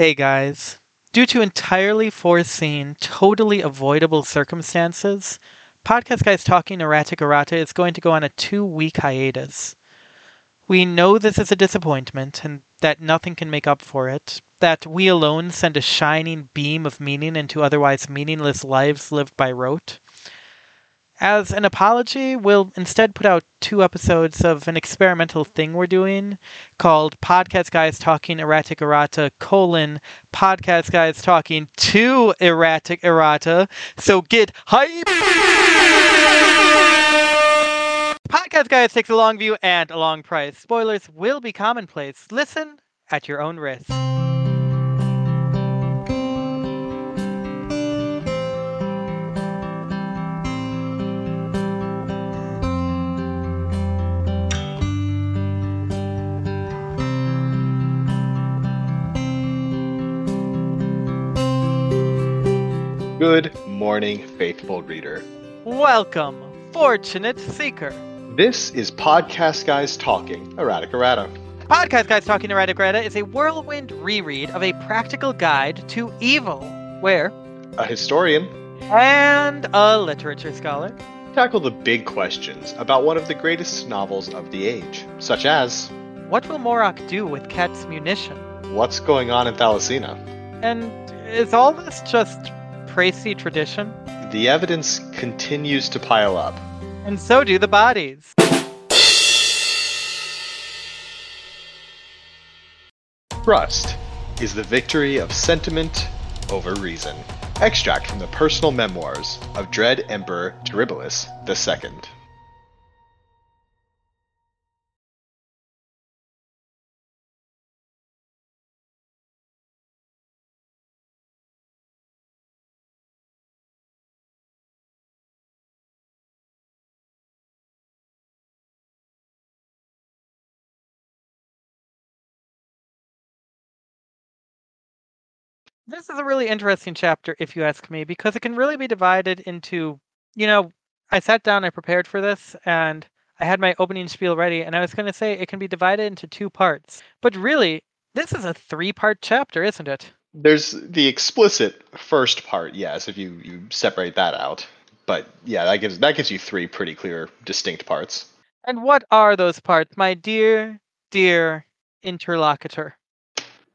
Hey guys. Due to entirely foreseen, totally avoidable circumstances, Podcast Guys Talking Erratic Errata is going to go on a two week hiatus. We know this is a disappointment and that nothing can make up for it, that we alone send a shining beam of meaning into otherwise meaningless lives lived by rote. As an apology, we'll instead put out two episodes of an experimental thing we're doing called Podcast Guys Talking Erratic Errata colon Podcast Guys Talking to Erratic Errata. So get hype! Podcast Guys takes a long view and a long price. Spoilers will be commonplace. Listen at your own risk. Good morning, faithful reader. Welcome, fortunate seeker. This is Podcast Guys Talking, erratic errata. Podcast Guys Talking Erratic Errata is a whirlwind reread of a practical guide to evil, where A historian and a literature scholar tackle the big questions about one of the greatest novels of the age, such as what will Morok do with Ket's munition? what's going on in Thalassina? And is all this just Praesi tradition? The evidence continues to pile up. And so do the bodies. Trust is the victory of sentiment over reason. Extract from the personal memoirs of Dread Emperor Terribilis II. This is a really interesting chapter, if you ask me, because it can really be divided into, you know, I sat down, I prepared for this, and I had my opening spiel ready, and I was going to say it can be divided into two parts. But really, this is a three part chapter, isn't it? There's the explicit first part, yes, if you, you separate that out. But yeah, that gives that gives you three pretty clear, distinct parts. And what are those parts, my dear, dear interlocutor?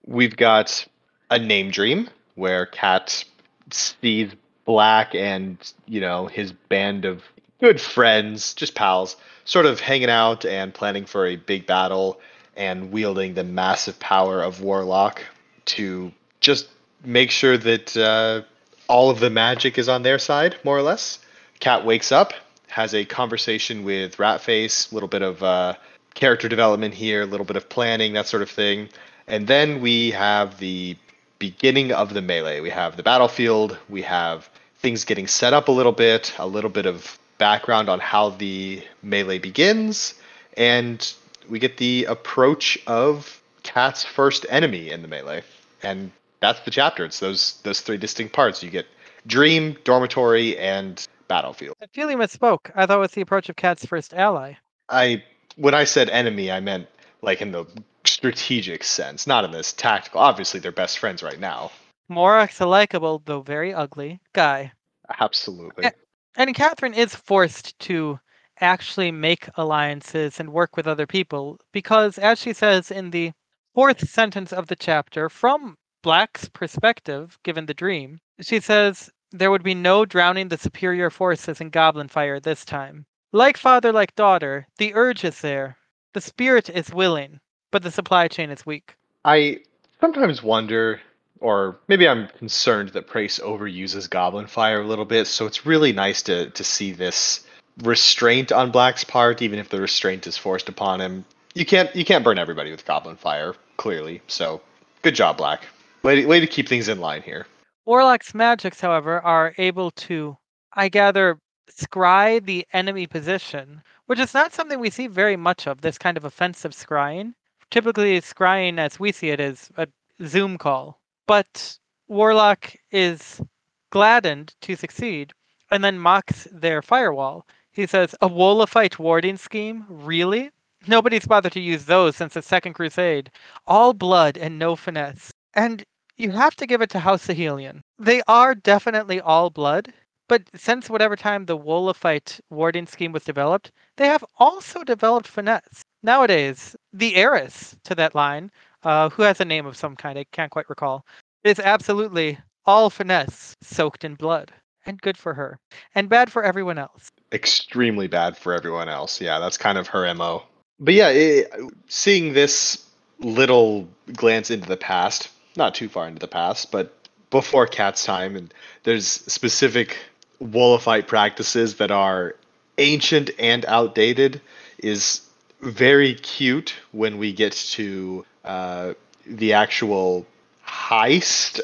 We've got a name dream where Cat sees Black and you know his band of good friends, just pals, sort of hanging out and planning for a big battle and wielding the massive power of Warlock to just make sure that uh, all of the magic is on their side, more or less. Cat wakes up, has a conversation with Ratface, a little bit of uh, character development here, a little bit of planning, that sort of thing. And then we have the beginning of the melee. We have the battlefield, we have things getting set up a little bit, a little bit of background on how the melee begins, and we get the approach of Cat's first enemy in the melee. And that's the chapter. It's those those three distinct parts. You get dream, dormitory, and battlefield. I feel you misspoke. I thought it was the approach of Cat's first ally. I when I said enemy, I meant like in the strategic sense, not in this tactical. Obviously, they're best friends right now. Morok's a likable, though very ugly, guy. Absolutely. Yeah. And Catherine is forced to actually make alliances and work with other people because, as she says in the fourth sentence of the chapter, from Black's perspective, given the dream, she says there would be no drowning the superior forces in goblin fire this time. Like father, like daughter, the urge is there. The spirit is willing, but the supply chain is weak. I sometimes wonder, or maybe I'm concerned that Praes overuses Goblin Fire a little bit, so it's really nice to, to see this restraint on Black's part, even if the restraint is forced upon him. You can't you can't burn everybody with Goblin Fire, clearly. So good job, Black. Way to, way to keep things in line here. Warlock's magics, however, are able to, I gather, scry the enemy position, which is not something we see very much of, this kind of offensive scrying. Typically, scrying as we see it is a Zoom call. But Warlock is gladdened to succeed and then mocks their firewall. He says, A Wolofite warding scheme? Really? Nobody's bothered to use those since the Second Crusade. All blood and no finesse. And you have to give it to House Sahelian. They are definitely all blood, but since whatever time the Wolofite warding scheme was developed, they have also developed finesse. Nowadays, the heiress to that line, uh, who has a name of some kind, I can't quite recall, is absolutely all finesse soaked in blood. And good for her. And bad for everyone else. Extremely bad for everyone else. Yeah, that's kind of her MO. But yeah, it, seeing this little glance into the past, not too far into the past, but before Cat's time, and there's specific Wolofite practices that are ancient and outdated, is very cute when we get to uh, the actual heist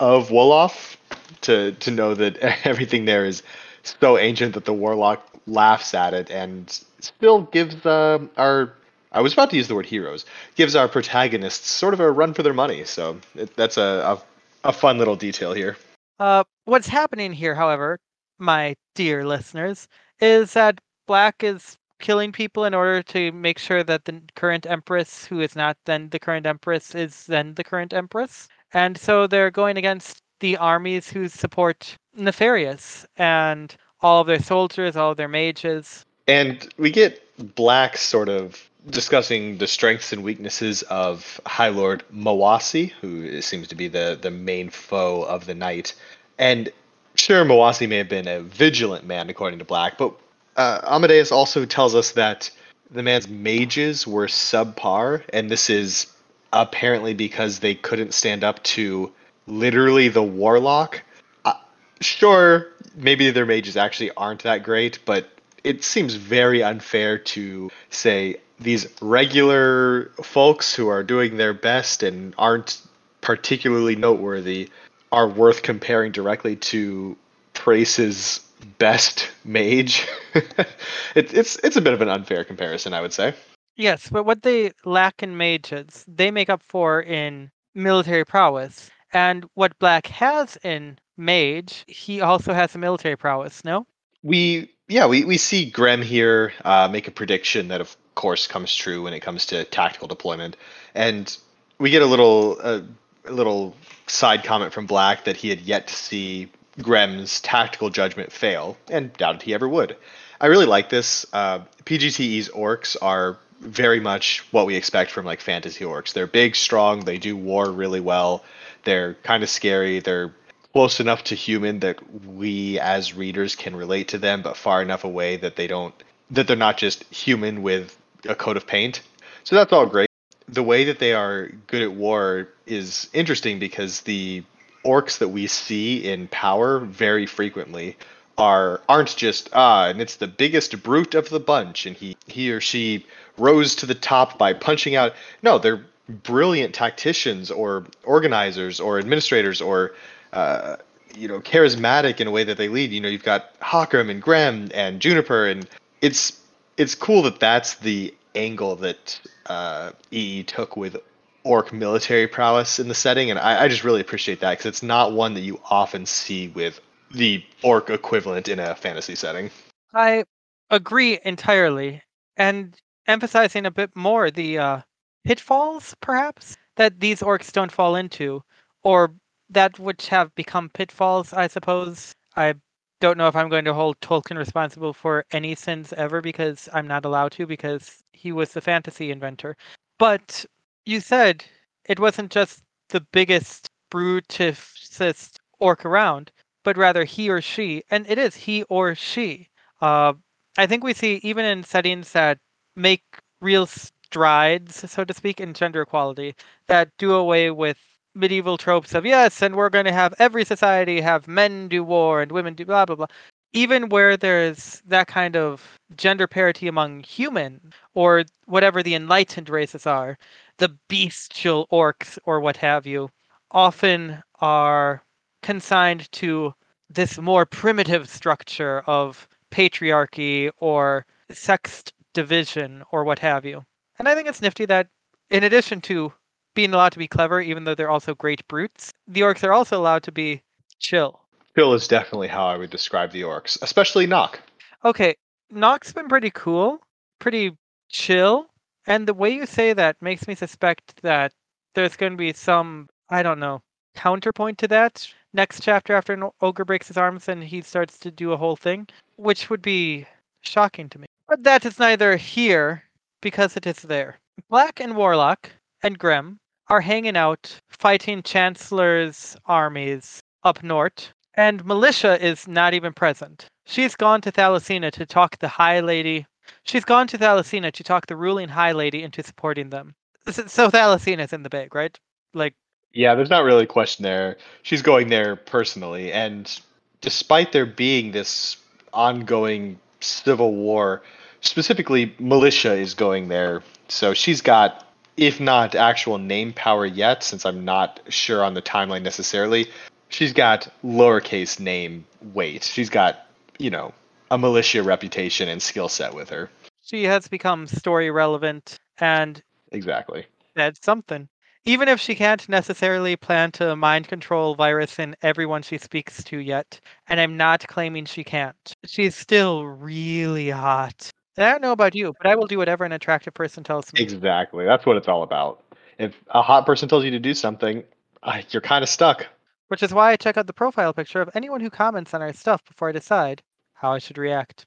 of Wolof to to know that everything there is so ancient that the warlock laughs at it and still gives uh, our I was about to use the word heroes gives our protagonists sort of a run for their money. So it, that's a, a, a fun little detail here. Uh, what's happening here, however, my dear listeners, is that Black is killing people in order to make sure that the current empress, who is not then the current empress, is then the current empress. And so they're going against the armies who support Nefarious and all of their soldiers, all of their mages. And we get Black sort of discussing the strengths and weaknesses of High Lord Mawasi, who seems to be the, the main foe of the night. And sure, Mawasi may have been a vigilant man, according to Black, but uh, Amadeus also tells us that the man's mages were subpar, and this is apparently because they couldn't stand up to literally the warlock. Uh, sure, maybe their mages actually aren't that great, but it seems very unfair to say these regular folks who are doing their best and aren't particularly noteworthy are worth comparing directly to Trace's best mage. it, it's it's a bit of an unfair comparison, I would say. Yes, but what they lack in mages, they make up for in military prowess. And what Black has in mage, he also has a military prowess. No. We yeah we we see Grem here uh, make a prediction that of course comes true when it comes to tactical deployment, and we get a little uh, a little side comment from Black that he had yet to see Grem's tactical judgment fail, and doubted he ever would. I really like this. Uh, PGTE's orcs are very much what we expect from like fantasy orcs. They're big, strong. They do war really well. They're kind of scary. They're close enough to human that we as readers can relate to them, but far enough away that they don't that they're not just human with a coat of paint. So that's all great. The way that they are good at war is interesting because the orcs that we see in power very frequently are aren't just ah and it's the biggest brute of the bunch and he he or she rose to the top by punching out no they're brilliant tacticians or organizers or administrators or uh, you know charismatic in a way that they lead. You know you've got Hakram and Grem and Juniper and it's it's cool that that's the angle that uh, EE took with orc military prowess in the setting, and I, I just really appreciate that because it's not one that you often see with the orc equivalent in a fantasy setting. I agree entirely, and emphasizing a bit more the uh, pitfalls, perhaps that these orcs don't fall into, or that which have become pitfalls. I suppose I don't know if I'm going to hold Tolkien responsible for any sins ever because I'm not allowed to because he was the fantasy inventor. But you said it wasn't just the biggest bruticist orc around, but rather he or she, and it is he or she. Uh, I think we see even in settings that make real strides, so to speak, in gender equality, that do away with medieval tropes of yes, and we're going to have every society have men do war and women do blah blah blah. Even where there's that kind of gender parity among human or whatever the enlightened races are, the bestial orcs or what have you often are consigned to this more primitive structure of patriarchy or sex division or what have you. And I think it's nifty that in addition to being allowed to be clever, even though they're also great brutes, the orcs are also allowed to be chill. Chill is definitely how I would describe the orcs, especially Nauk. Okay, Nauk's been pretty cool, pretty chill, and the way you say that makes me suspect that there's going to be some, I don't know, counterpoint to that next chapter after an ogre breaks his arms and he starts to do a whole thing, which would be shocking to me. But that is neither here because it is there. Black and Warlock and Grem are hanging out fighting Chancellor's armies up north, and Malicia is not even present. She's gone to Thalassina to talk the High Lady. She's gone to Thalassina to talk the ruling High Lady into supporting them. So Thalassina's in the bag, right? Like, Yeah, there's not really a question there. She's going there personally, and despite there being this ongoing civil war, specifically Malicia is going there. So she's got, if not actual name power yet, since I'm not sure on the timeline necessarily, she's got lowercase name weight. She's got, you know, a Malicia reputation and skill set with her. she has become story relevant, and Exactly. that's something. Even if she can't necessarily plan to mind control virus in everyone she speaks to yet, and I'm not claiming she can't, she's still really hot. And I don't know about you, but I will do whatever an attractive person tells me. Exactly. That's what it's all about. If a hot person tells you to do something, uh, you're kind of stuck. Which is why I check out the profile picture of anyone who comments on our stuff before I decide how I should react.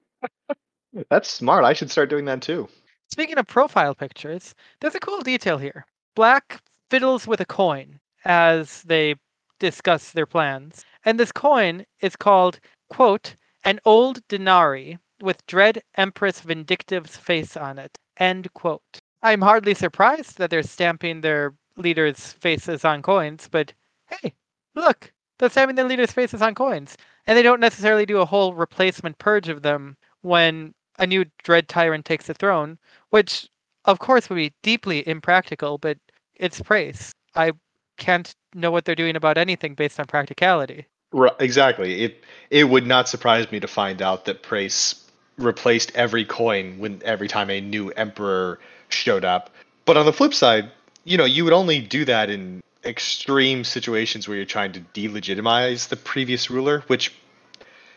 That's smart. I should start doing that too. Speaking of profile pictures, there's a cool detail here. Black fiddles with a coin as they discuss their plans. And this coin is called, quote, an old denari with dread Empress Vindictive's face on it, end quote. I'm hardly surprised that they're stamping their leaders' faces on coins, but hey, look, they're stamping their leaders' faces on coins. And they don't necessarily do a whole replacement purge of them when a new Dread Tyrant takes the throne, which of course would be deeply impractical, but it's Praes. I can't know what they're doing about anything based on practicality. Right, exactly. It it would not surprise me to find out that Praes replaced every coin when every time a new emperor showed up. But on the flip side, you know, you would only do that in extreme situations where you're trying to delegitimize the previous ruler, which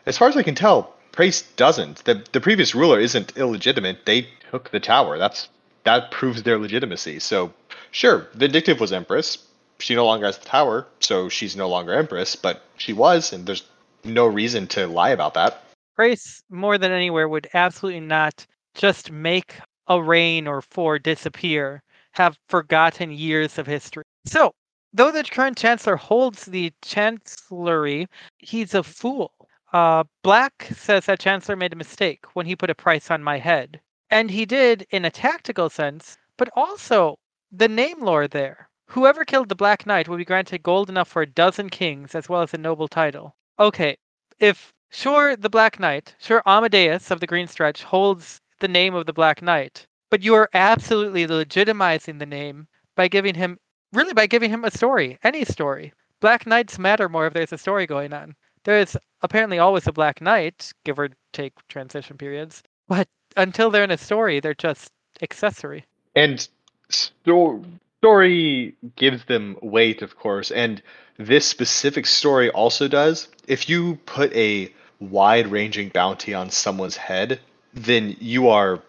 as far as I can tell, Praes doesn't. The the previous ruler isn't illegitimate. They took the tower. That's that proves their legitimacy. So sure, Vindictive was Empress. She no longer has the tower, so she's no longer Empress, but she was, and there's no reason to lie about that. Grace, more than anywhere, would absolutely not just make a reign or four disappear, have forgotten years of history. So, though the current chancellor holds the chancellery, he's a fool. Uh, Black says that chancellor made a mistake when he put a price on my head. And he did in a tactical sense, but also the name lore there. Whoever killed the Black Knight will be granted gold enough for a dozen kings as well as a noble title. Okay, if sure the Black Knight, sure Amadeus of the Green Stretch holds the name of the Black Knight, but you are absolutely legitimizing the name by giving him really by giving him a story, any story. Black Knights matter more if there's a story going on. There is apparently always a Black Knight, give or take transition periods, but until they're in a story, they're just accessory. And sto- story gives them weight, of course, and this specific story also does. If you put a wide-ranging bounty on someone's head, then you are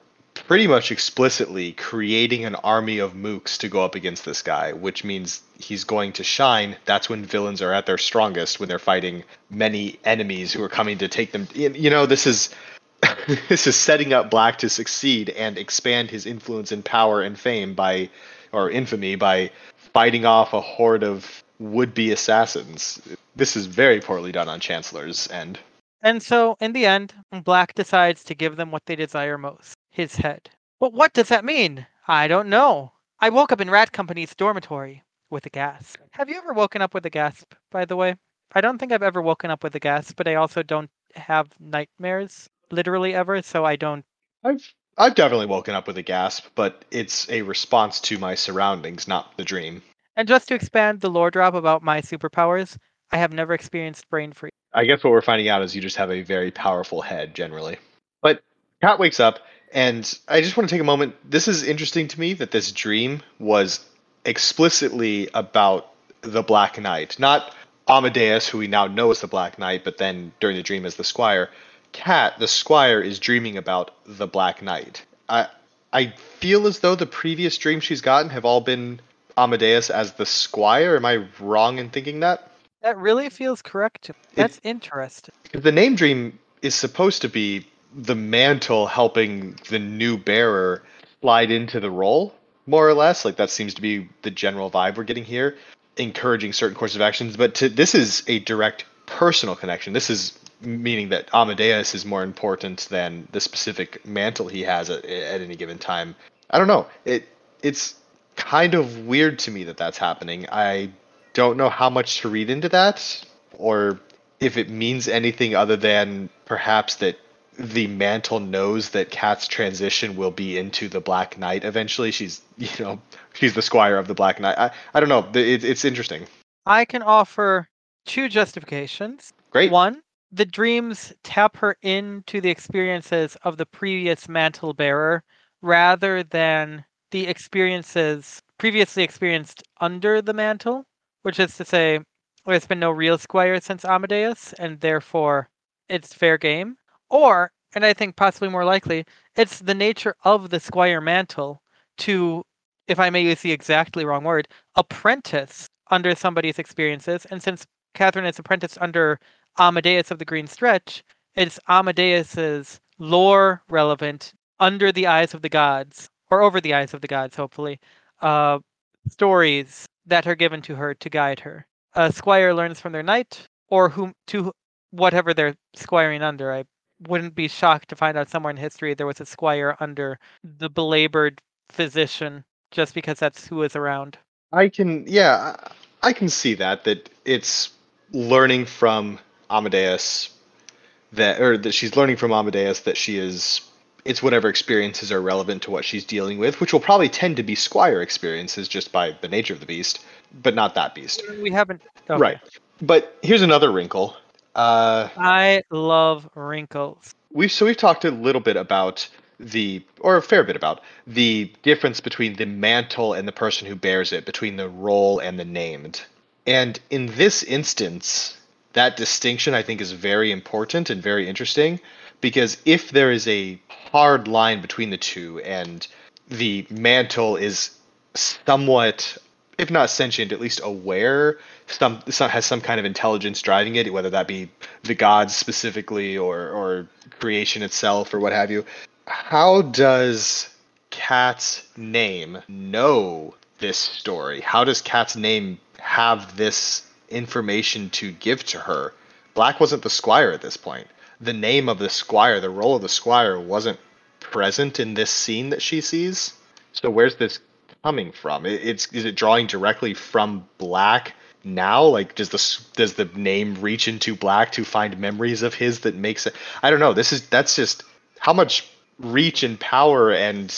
pretty much explicitly creating an army of mooks to go up against this guy, which means he's going to shine. That's when villains are at their strongest, when they're fighting many enemies who are coming to take them. You know, this is this is setting up Black to succeed and expand his influence and power and fame by, or infamy by fighting off a horde of would-be assassins. This is very poorly done on Chancellor's end. And so, in the end, Black decides to give them what they desire most his head. But what does that mean? I don't know. I woke up in Rat Company's dormitory with a gasp. Have you ever woken up with a gasp, by the way? I don't think I've ever woken up with a gasp, but I also don't have nightmares literally ever, so I don't. I've I've definitely woken up with a gasp, but it's a response to my surroundings, not the dream. And just to expand the lore drop about my superpowers, I have never experienced brain freeze. I guess what we're finding out is you just have a very powerful head generally. But Kat wakes up, and I just want to take a moment. This is interesting to me that this dream was explicitly about the Black Knight, not Amadeus, who we now know as the Black Knight, but then during the dream as the Squire. Cat, the Squire, is dreaming about the Black Knight. I I feel as though the previous dreams she's gotten have all been Amadeus as the squire. Am I wrong in thinking that? That really feels correct. That's interesting. The name dream is supposed to be the mantle helping the new bearer slide into the role, more or less. Like that seems to be the general vibe we're getting here, encouraging certain course of actions. But to, this is a direct personal connection. This is meaning that Amadeus is more important than the specific mantle he has at, at any given time. I don't know. It it's kind of weird to me that that's happening. I don't know how much to read into that, or if it means anything other than perhaps that the mantle knows that Kat's transition will be into the Black Knight eventually. She's, you know, she's the squire of the Black Knight. I, I don't know. It, it's interesting. I can offer two justifications. Great. One, the dreams tap her into the experiences of the previous mantle bearer rather than the experiences previously experienced under the mantle, which is to say, there's been no real squire since Amadeus, and therefore it's fair game. Or, and I think possibly more likely, it's the nature of the squire mantle to, if I may use the exactly wrong word, apprentice under somebody's experiences. And since Catherine is apprenticed under Amadeus of the Green Stretch, it's Amadeus's lore relevant under the eyes of the gods, or over the eyes of the gods, hopefully, uh, stories that are given to her to guide her. A squire learns from their knight, or whom to whatever they're squiring under. I wouldn't be shocked to find out somewhere in history there was a squire under the belabored physician, just because that's who was around. I can, yeah, I can see that that it's learning from Amadeus that, or that she's learning from Amadeus that she is. It's whatever experiences are relevant to what she's dealing with, which will probably tend to be squire experiences just by the nature of the beast, but not that beast. We haven't. okay. Right. But here's another wrinkle. Uh, I love wrinkles. we've so we've talked a little bit about the or a fair bit about the difference between the mantle and the person who bears it between the role and the named and in this instance that distinction i think is very important and very interesting because if there is a hard line between the two and the mantle is somewhat if not sentient at least aware some, some has some kind of intelligence driving it whether that be the gods specifically or or creation itself or what have you how does Kat's name know this story? How does Kat's name have this information to give to her? Black wasn't the squire at this point. The name of the squire, the role of the squire, wasn't present in this scene that she sees. So where's this coming from? It- It's is it drawing directly from Black now? Like does the does the name reach into Black to find memories of his that makes it? I don't know. This is that's just how much reach and power and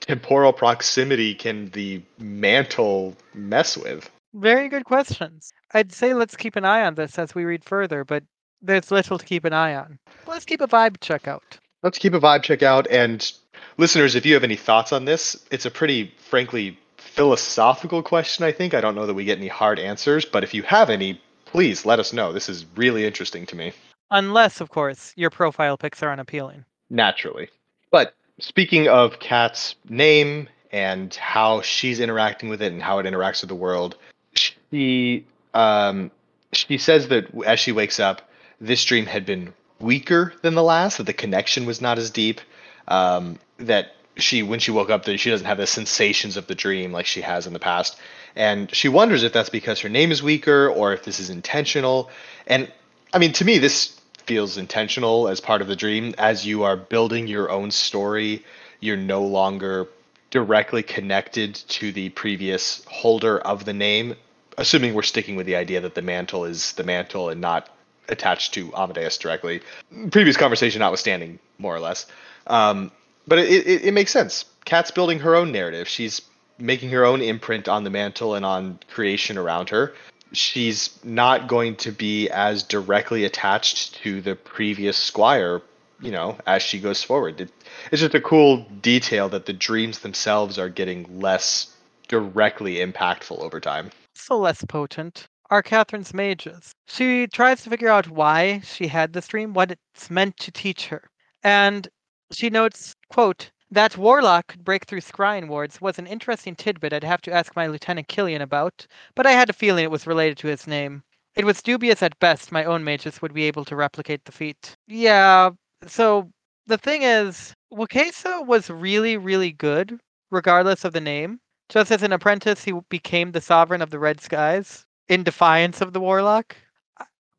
temporal proximity can the mantle mess with? Very good questions. I'd say let's keep an eye on this as we read further, but there's little to keep an eye on. Let's keep a vibe check out. Let's keep a vibe check out. And listeners, if you have any thoughts on this, it's a pretty, frankly, philosophical question, I think. I don't know that we get any hard answers, but if you have any, please let us know. This is really interesting to me. Unless, of course, your profile pics are unappealing. Naturally. But speaking of Kat's name and how she's interacting with it and how it interacts with the world, she um, she says that as she wakes up, this dream had been weaker than the last. That the connection was not as deep. Um, that she, when she woke up, that she doesn't have the sensations of the dream like she has in the past, and she wonders if that's because her name is weaker or if this is intentional. And I mean, to me, this feels intentional as part of the dream. As you are building your own story, you're no longer directly connected to the previous holder of the name, assuming we're sticking with the idea that the mantle is the mantle and not attached to Amadeus directly. Previous conversation notwithstanding, more or less. Um, but it, it, it makes sense. Kat's building her own narrative. She's making her own imprint on the mantle and on creation around her. She's not going to be as directly attached to the previous squire, you know, as she goes forward. It, it's just a cool detail that the dreams themselves are getting less directly impactful over time. So less potent are Catherine's mages. She tries to figure out why she had this dream, what it's meant to teach her. And she notes, quote, That Warlock could break through scrying wards was an interesting tidbit I'd have to ask my Lieutenant Killian about, but I had a feeling it was related to his name. It was dubious at best my own mages would be able to replicate the feat. Yeah, so the thing is, Wekesa was really, really good, regardless of the name. Just as an apprentice, he became the sovereign of the Red Skies in defiance of the Warlock.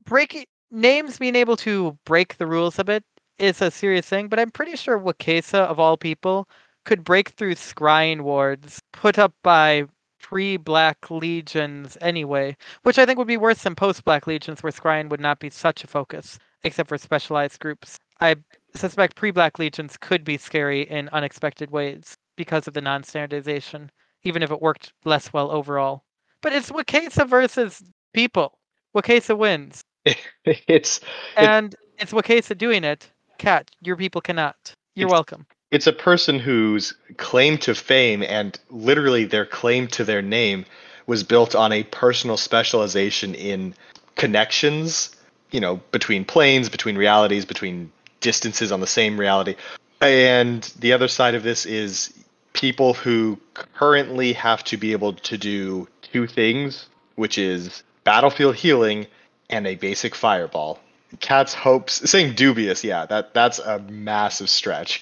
Breaking names being able to break the rules a bit is a serious thing, but I'm pretty sure Wekesa, of all people, could break through scrying wards put up by pre Black Legions anyway, which I think would be worse than post Black Legions, where scrying would not be such a focus, except for specialized groups. I suspect pre Black Legions could be scary in unexpected ways because of the non standardization, even if it worked less well overall. But it's Wekesa versus people. Wekesa wins. it's and it's Wekesa doing it. Cat, your people cannot. You're welcome. It's a person whose claim to fame and literally their claim to their name was built on a personal specialization in connections, you know, between planes, between realities, between distances on the same reality. And the other side of this is people who currently have to be able to do two things, which is battlefield healing and a basic fireball. Cat's hopes saying dubious, yeah, that that's a massive stretch.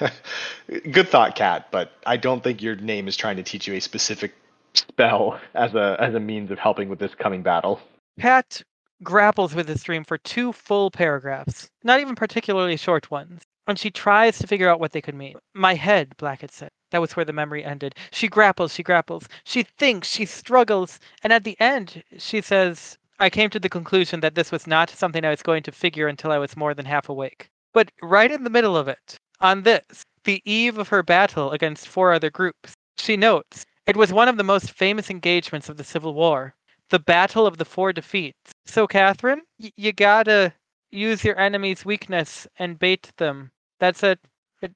Good thought, Cat, but I don't think your name is trying to teach you a specific spell as a as a means of helping with this coming battle. Cat grapples with this dream for two full paragraphs, not even particularly short ones, and she tries to figure out what they could mean. My head, Blackett said. That was where the memory ended. She grapples, she grapples, she thinks, she struggles, and at the end, she says, I came to the conclusion that this was not something I was going to figure until I was more than half awake. But right in the middle of it, on this, the eve of her battle against four other groups, she notes it was one of the most famous engagements of the Civil War, the Battle of the Four Defeats. So, Catherine, y- you gotta use your enemy's weakness and bait them. That's it. it.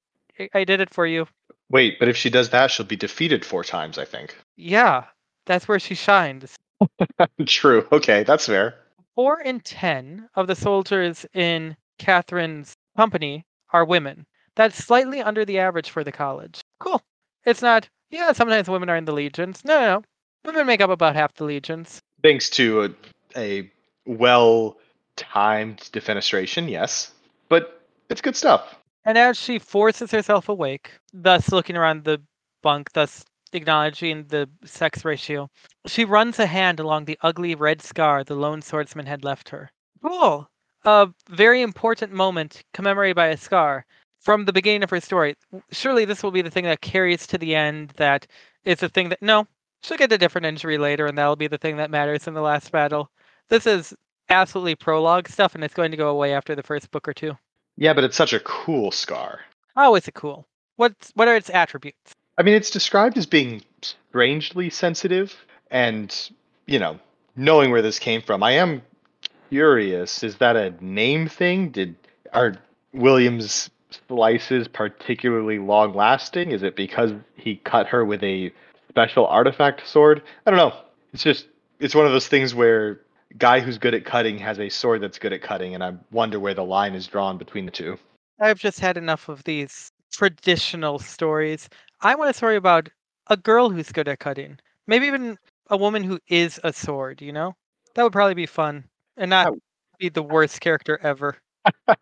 I did it for you. Wait, but if she does that, she'll be defeated four times, I think. Yeah, that's where she shines. True. Okay, that's fair. Four in ten of the soldiers in Catherine's company are women. That's slightly under the average for the college. Cool. It's not, yeah, sometimes women are in the legions. No, no, no. Women make up about half the legions. Thanks to a, a well timed defenestration, yes. But it's good stuff. And as she forces herself awake, thus looking around the bunk, thus acknowledging the sex ratio. She runs a hand along the ugly red scar the lone swordsman had left her. Cool. A very important moment commemorated by a scar from the beginning of her story. Surely this will be the thing that carries to the end, that is the thing that. No, she'll get a different injury later, and that'll be the thing that matters in the last battle. This is absolutely prologue stuff, and it's going to go away after the first book or two. Yeah, but it's such a cool scar. How is it cool? What's what are its attributes? I mean, it's described as being strangely sensitive, and you know, knowing where this came from, I am curious. Is that a name thing? Did are Williams slices particularly long lasting? Is it because he cut her with a special artifact sword? I don't know. It's just it's one of those things where guy who's good at cutting has a sword that's good at cutting, and I wonder where the line is drawn between the two. I've just had enough of these traditional stories. I want a story about a girl who's good at cutting. Maybe even a woman who is a sword, you know? That would probably be fun and not be the worst character ever.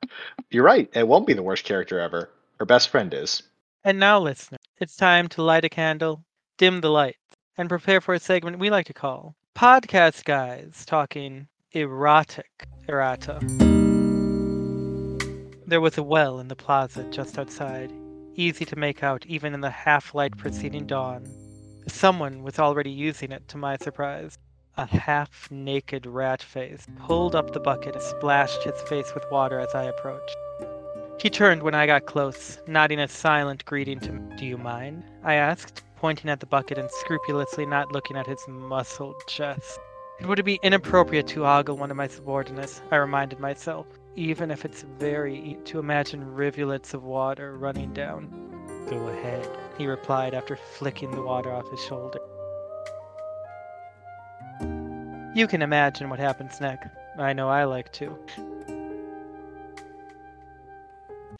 You're right. It won't be the worst character ever. Her best friend is. And now, listener, it's time to light a candle, dim the lights, and prepare for a segment we like to call Podcast Guys Talking Erotic Errata. There was a well in the plaza just outside easy to make out even in the half light preceding dawn. Someone was already using it, to my surprise. A half naked rat face pulled up the bucket and splashed his face with water as I approached. He turned when I got close, nodding a silent greeting to me. Do you mind? I asked, pointing at the bucket and scrupulously not looking at his muscled chest. It would be inappropriate to ogle one of my subordinates, I reminded myself even if it's very to imagine rivulets of water running down. Go ahead, he replied after flicking the water off his shoulder. You can imagine what happens next. I know I like to.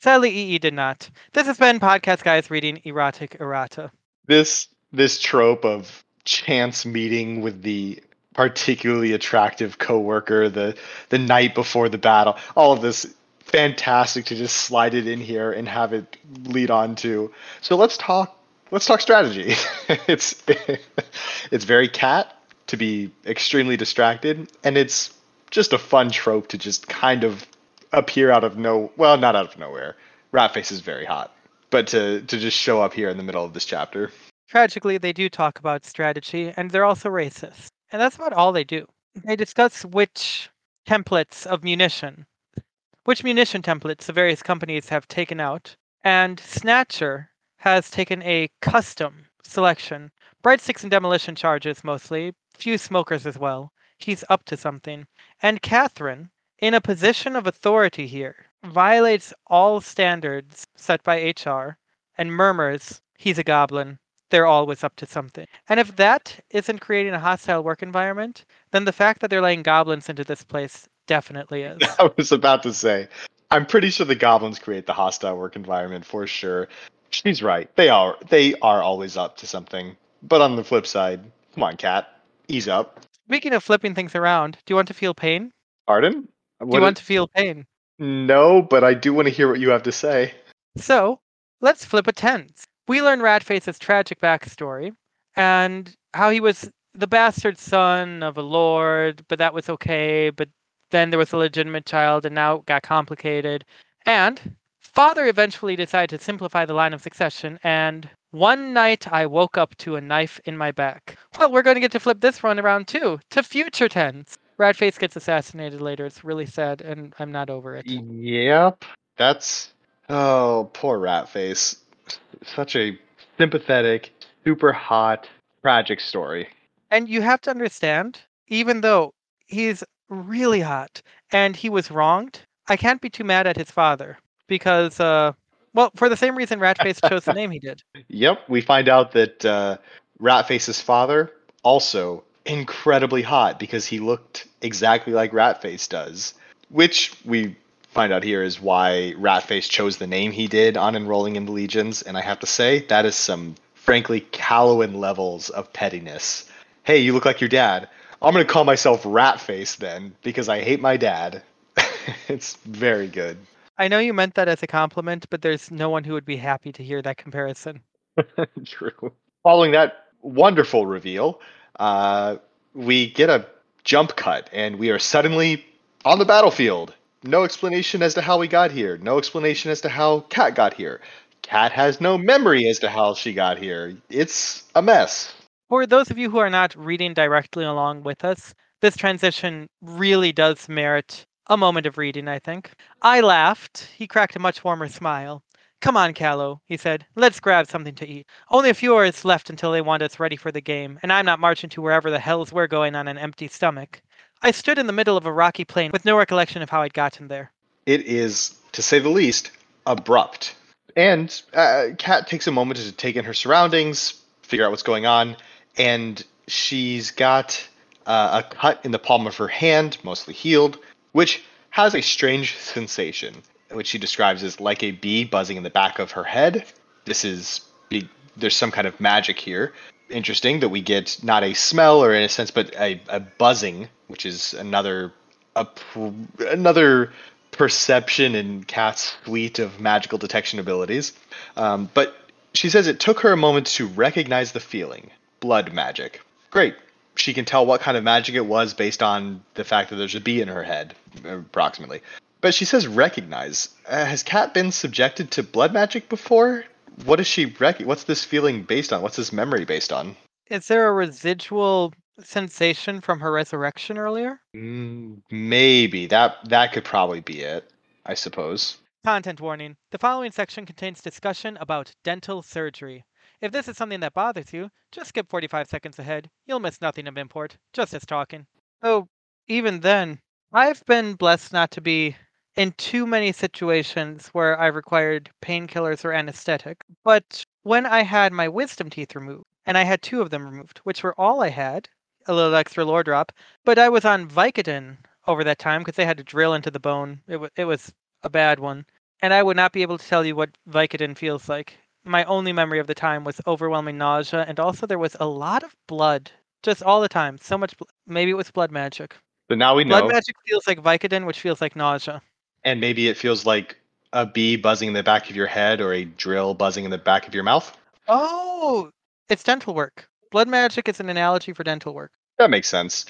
Sadly, EE did not. This has been Podcast Guys reading erotic errata. This this trope of chance meeting with the particularly attractive coworker the the night before the battle, all of this fantastic to just slide it in here and have it lead on to. So let's talk let's talk strategy. it's it's very cat to be extremely distracted and it's just a fun trope to just kind of appear out of no well, not out of nowhere. Ratface is very hot, but to to just show up here in the middle of this chapter. Tragically, they do talk about strategy, and they're also racist. And that's about all they do. They discuss which templates of munition, which munition templates the various companies have taken out, and Snatcher has taken a custom selection. Breadsticks and demolition charges mostly, few smokers as well. He's up to something. And Catherine in a position of authority here, violates all standards set by HR, and murmurs, he's a goblin. They're always up to something. And if that isn't creating a hostile work environment, then the fact that they're laying goblins into this place definitely is. I was about to say, I'm pretty sure the goblins create the hostile work environment for sure. She's right. They are they are always up to something. But on the flip side, come on, cat, ease up. Speaking of flipping things around, do you want to feel pain? Pardon? Do you want to feel pain? No, but I do want to hear what you have to say. So, let's flip a tense. We learn Ratface's tragic backstory and how he was the bastard son of a lord, but that was okay. But then there was a legitimate child, and now it got complicated. And father eventually decided to simplify the line of succession, and one night I woke up to a knife in my back. Well, we're going to get to flip this one around too, to future tense. Ratface gets assassinated later. It's really sad, and I'm not over it. Yep. That's oh, poor Ratface. Such a sympathetic, super hot, tragic story. And you have to understand, even though he's really hot and he was wronged, I can't be too mad at his father because, uh, well, for the same reason Ratface chose the name he did. Yep, we find out that uh, Ratface's father also incredibly hot because he looked exactly like Ratface does, which we find out here is why Ratface chose the name he did on enrolling in the Legions. And I have to say, that is some frankly Callowan levels of pettiness. Hey, you look like your dad. I'm going to call myself Ratface then because I hate my dad. it's very good. I know you meant that as a compliment, but there's no one who would be happy to hear that comparison. True. Following that wonderful reveal, uh, we get a jump cut and we are suddenly on the battlefield. No explanation as to how we got here. No explanation as to how Cat got here. Cat has no memory as to how she got here. It's a mess. For those of you who are not reading directly along with us, this transition really does merit a moment of reading, I think. I laughed. He cracked a much warmer smile. Come on, Callow, he said. Let's grab something to eat. Only a few hours left until they want us ready for the game, and I'm not marching to wherever the hells we're going on an empty stomach. I stood in the middle of a rocky plain with no recollection of how I'd gotten there. It is, to say the least, abrupt. And uh, Kat takes a moment to take in her surroundings, figure out what's going on, and she's got uh, a cut in the palm of her hand, mostly healed, which has a strange sensation which she describes as like a bee buzzing in the back of her head. This is there's some kind of magic here. Interesting that we get not a smell or in a sense, but a, a buzzing, which is another a, another perception in Cat's suite of magical detection abilities. Um, but she says it took her a moment to recognize the feeling blood magic. Great. She can tell what kind of magic it was based on the fact that there's a bee in her head, approximately. But she says recognize. Uh, has Kat been subjected to blood magic before? What is she rec- What's this feeling based on? What's this memory based on? Is there a residual sensation from her resurrection earlier? Mm, maybe that that could probably be it. I suppose. Content warning: The following section contains discussion about dental surgery. If this is something that bothers you, just skip 45 seconds ahead. You'll miss nothing of import. Just us talking. Oh, even then, I've been blessed not to be in too many situations where I required painkillers or anesthetic. But when I had my wisdom teeth removed, and I had two of them removed, which were all I had, a little extra lore drop, but I was on Vicodin over that time because they had to drill into the bone. It, w- it was a bad one. and I would not be able to tell you what Vicodin feels like. My only memory of the time was overwhelming nausea, and also there was a lot of blood, just all the time. So much. Bl- Maybe it was blood magic. But now we know. Blood magic feels like Vicodin, which feels like nausea. And maybe it feels like a bee buzzing in the back of your head or a drill buzzing in the back of your mouth. Oh, it's dental work. Blood magic is an analogy for dental work. That makes sense.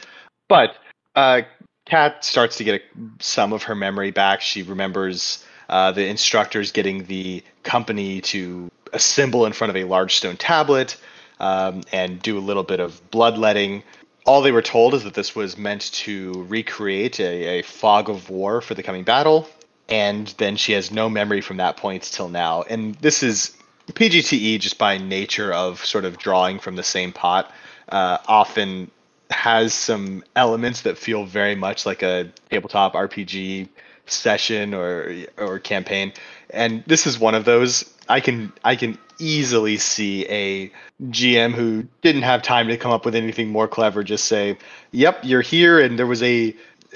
But uh, Kat starts to get a, some of her memory back. She remembers uh, the instructors getting the company to assemble in front of a large stone tablet um, and do a little bit of bloodletting. All they were told is that this was meant to recreate a, a fog of war for the coming battle. And then she has no memory from that point till now. And this is PGTE just by nature of sort of drawing from the same pot. Uh, often has some elements that feel very much like a tabletop RPG session or or campaign, and this is one of those. I can I can easily see a GM who didn't have time to come up with anything more clever just say, "Yep, you're here, and there was a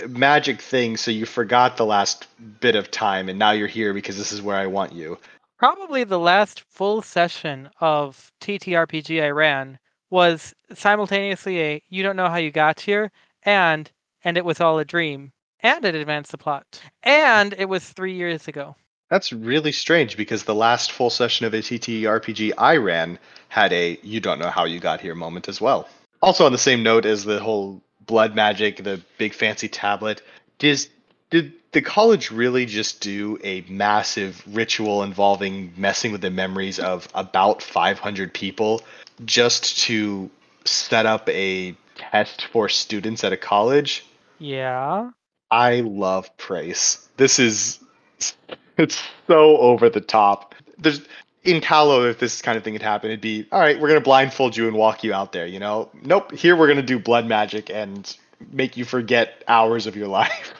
magic thing, so you forgot the last bit of time, and now you're here because this is where I want you." Probably the last full session of TTRPG I ran was simultaneously a you don't know how you got here and and it was all a dream and it advanced the plot and it was three years ago. That's really strange because the last full session of a TTRPG I ran had a you don't know how you got here moment as well. Also on the same note as the whole blood magic, the big fancy tablet, does did the college really just do a massive ritual involving messing with the memories of about 500 people just to set up a test for students at a college? Yeah. I love Praes. This is it's so over the top. There's in Callow, if this kind of thing had happened, it'd be all right. We're gonna blindfold you and walk you out there. You know, nope. Here we're gonna do blood magic and make you forget hours of your life.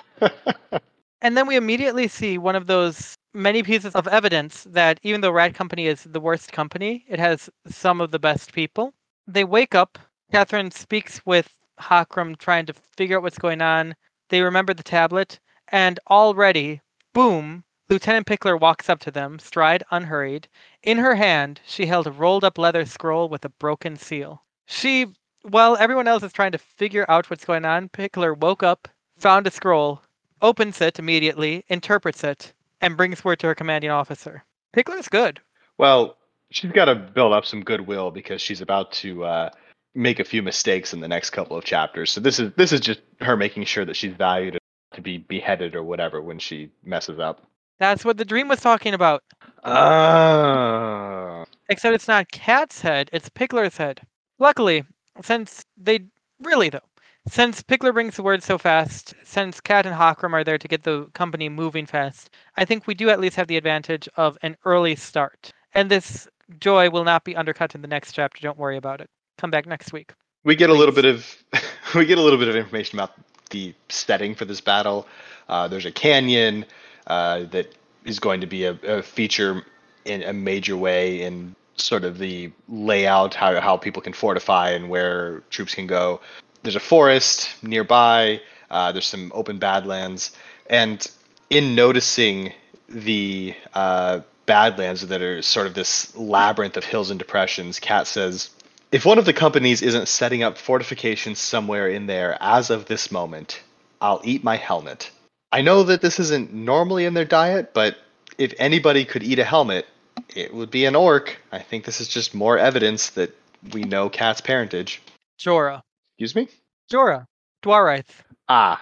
And then we immediately see one of those many pieces of evidence that even though Rat Company is the worst company, it has some of the best people. They wake up. Catherine speaks with Hakram, trying to figure out what's going on. They remember the tablet, and already, boom, Lieutenant Pickler walks up to them, stride unhurried. In her hand, she held a rolled up leather scroll with a broken seal. She, while everyone else is trying to figure out what's going on, Pickler woke up, found a scroll, opens it immediately, interprets it, and brings word to her commanding officer. Pickler's good. well, she's got to build up some goodwill because she's about to uh, make a few mistakes in the next couple of chapters. So this is this is just her making sure that she's valued to be beheaded or whatever when she messes up. That's what the dream was talking about. Ah. Except it's not Cat's head, it's Pickler's head. Luckily, since they really though, since Pickler brings the word so fast, since Cat and Hakram are there to get the company moving fast, I think we do at least have the advantage of an early start. And this joy will not be undercut in the next chapter. Don't worry about it. Come back next week. we get a little bit of we get a little bit of information about the setting for this battle. Uh, there's a canyon uh, that is going to be a, a feature in a major way in sort of the layout, how how people can fortify and where troops can go. There's a forest nearby. Uh, there's some open badlands, and in noticing the uh, badlands that are sort of this labyrinth of hills and depressions, Kat says, if one of the companies isn't setting up fortifications somewhere in there as of this moment, I'll eat my helmet. I know that this isn't normally in their diet, but if anybody could eat a helmet, it would be an orc. I think this is just more evidence that we know Cat's parentage. Jorah. Excuse me? Jorah. Dwarith. Ah.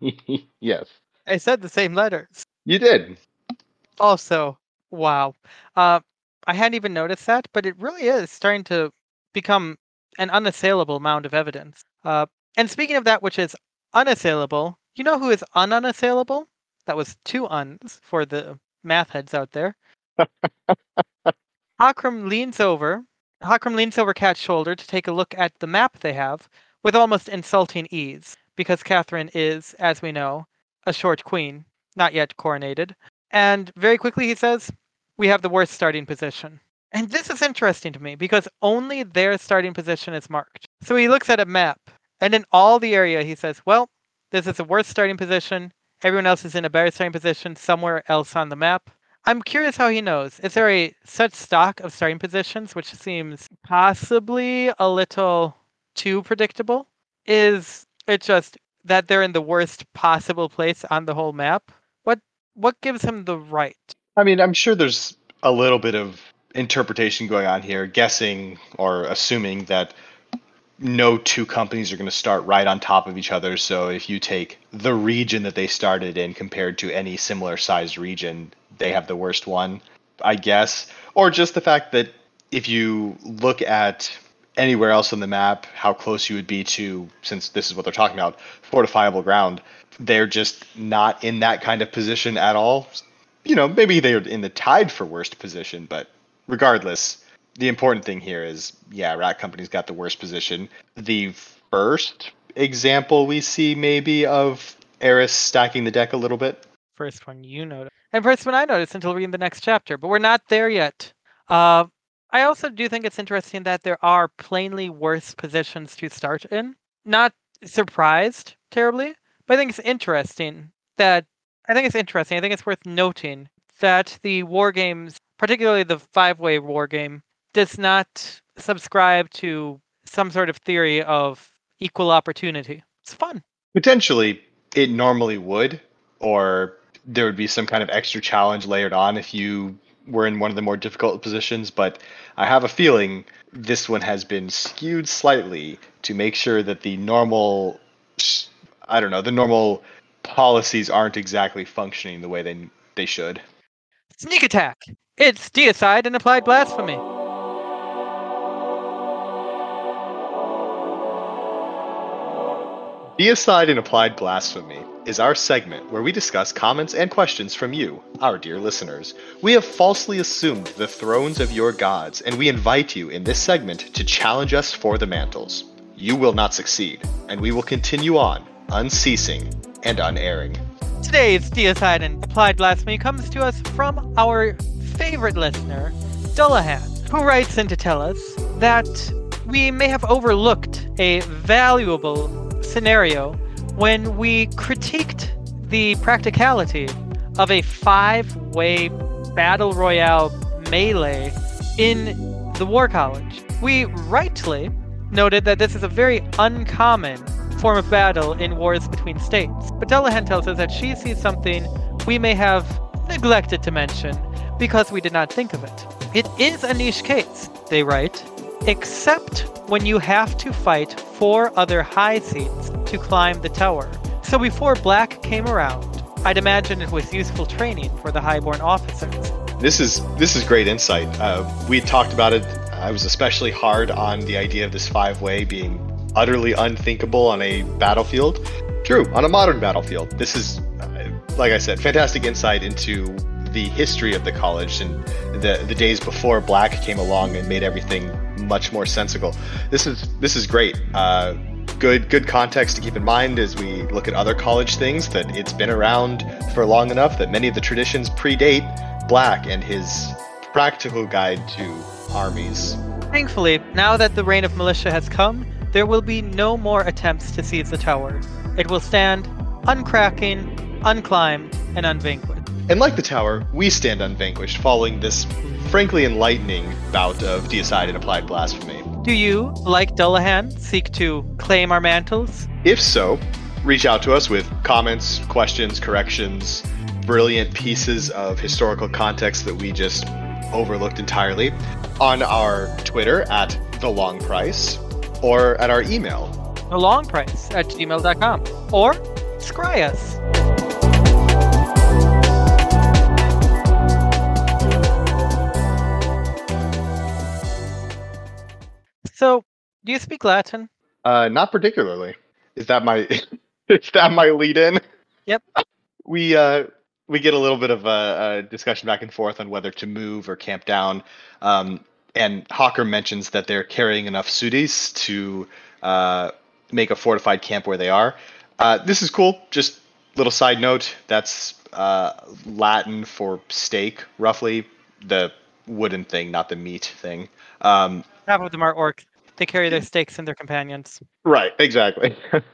yes. I said the same letters. You did. Also, wow. Uh, I hadn't even noticed that, but it really is starting to become an unassailable mound of evidence. Uh, and speaking of that which is unassailable, you know who is ununassailable? That was two uns for the math heads out there. Hakram leans over. Hakram leans over Cat's shoulder to take a look at the map they have with almost insulting ease, because Catherine is, as we know, a short queen, not yet coronated. And very quickly he says, We have the worst starting position. And this is interesting to me because only their starting position is marked. So he looks at a map, and in all the area he says, Well, this is the worst starting position Everyone else is in a better starting position somewhere else on the map. I'm curious how he knows. Is there a such stock of starting positions, which seems possibly a little too predictable? Is it just that they're in the worst possible place on the whole map? What what gives him the right? I mean, I'm sure there's a little bit of interpretation going on here, guessing or assuming that no two companies are going to start right on top of each other. So if you take the region that they started in compared to any similar sized region, they have the worst one, I guess. Or just the fact that if you look at anywhere else on the map, how close you would be to, since this is what they're talking about, fortifiable ground, they're just not in that kind of position at all. You know, maybe they're in the tied for worst position, but regardless, the important thing here is yeah, Rat Company's got the worst position. The first example we see maybe of Heiress stacking the deck a little bit. First one you noticed. And first one I noticed until reading the next chapter, but we're not there yet. Uh, I also do think it's interesting that there are plainly worse positions to start in. Not surprised terribly, but I think it's interesting that I think it's interesting. I think it's worth noting that the war games, particularly the five-way war game, does not subscribe to some sort of theory of equal opportunity. It's fun. Potentially, it normally would, or there would be some kind of extra challenge layered on if you were in one of the more difficult positions. But I have a feeling this one has been skewed slightly to make sure that the normal, I don't know, the normal policies aren't exactly functioning the way they they should. Sneak attack. It's deicide and applied blasphemy. Deicide and Applied Blasphemy is our segment where we discuss comments and questions from you, our dear listeners. We have falsely assumed the thrones of your gods, and we invite you in this segment to challenge us for the mantles. You will not succeed, and we will continue on, unceasing and unerring. Today's Deicide and Applied Blasphemy comes to us from our favorite listener, Dullahan, who writes in to tell us that we may have overlooked a valuable scenario when we critiqued the practicality of a five way battle royale melee in the War College. We rightly noted that this is a very uncommon form of battle in wars between states. But Dullahan tells us that she sees something we may have neglected to mention because we did not think of it. It is a niche case, they write, except when you have to fight four other high seats to climb the tower. So before Black came around, I'd imagine it was useful training for the highborn officers. This is this is great insight. Uh, we talked about it. I was especially hard on the idea of this five-way being utterly unthinkable on a battlefield. True, on a modern battlefield. This is, uh, like I said, fantastic insight into the history of the college and the the days before Black came along and made everything much more sensible. This is this is great. Uh, good good context to keep in mind as we look at other college things that it's been around for long enough that many of the traditions predate Black and his practical guide to armies. Thankfully, now that the reign of Malicia has come, there will be no more attempts to seize the tower. It will stand uncracking, unclimbed, and unvanquished. And like the tower, we stand unvanquished following this frankly enlightening bout of deicide and applied blasphemy. Do you, like Dullahan, seek to claim our mantles? If so, reach out to us with comments, questions, corrections, brilliant pieces of historical context that we just overlooked entirely on our Twitter at The Long Price or at our email. The Long Price at gmail.com or scry us. So, do you speak Latin? Uh, not particularly. Is that my is that my lead in? Yep. We uh we get a little bit of a, a discussion back and forth on whether to move or camp down. Um, and Hakram mentions that they're carrying enough sudis to uh, make a fortified camp where they are. Uh, this is cool. Just little side note. That's uh, Latin for steak, roughly. The wooden thing, not the meat thing. Um, Half of them are orcs. They carry their stakes and their companions. Right, exactly.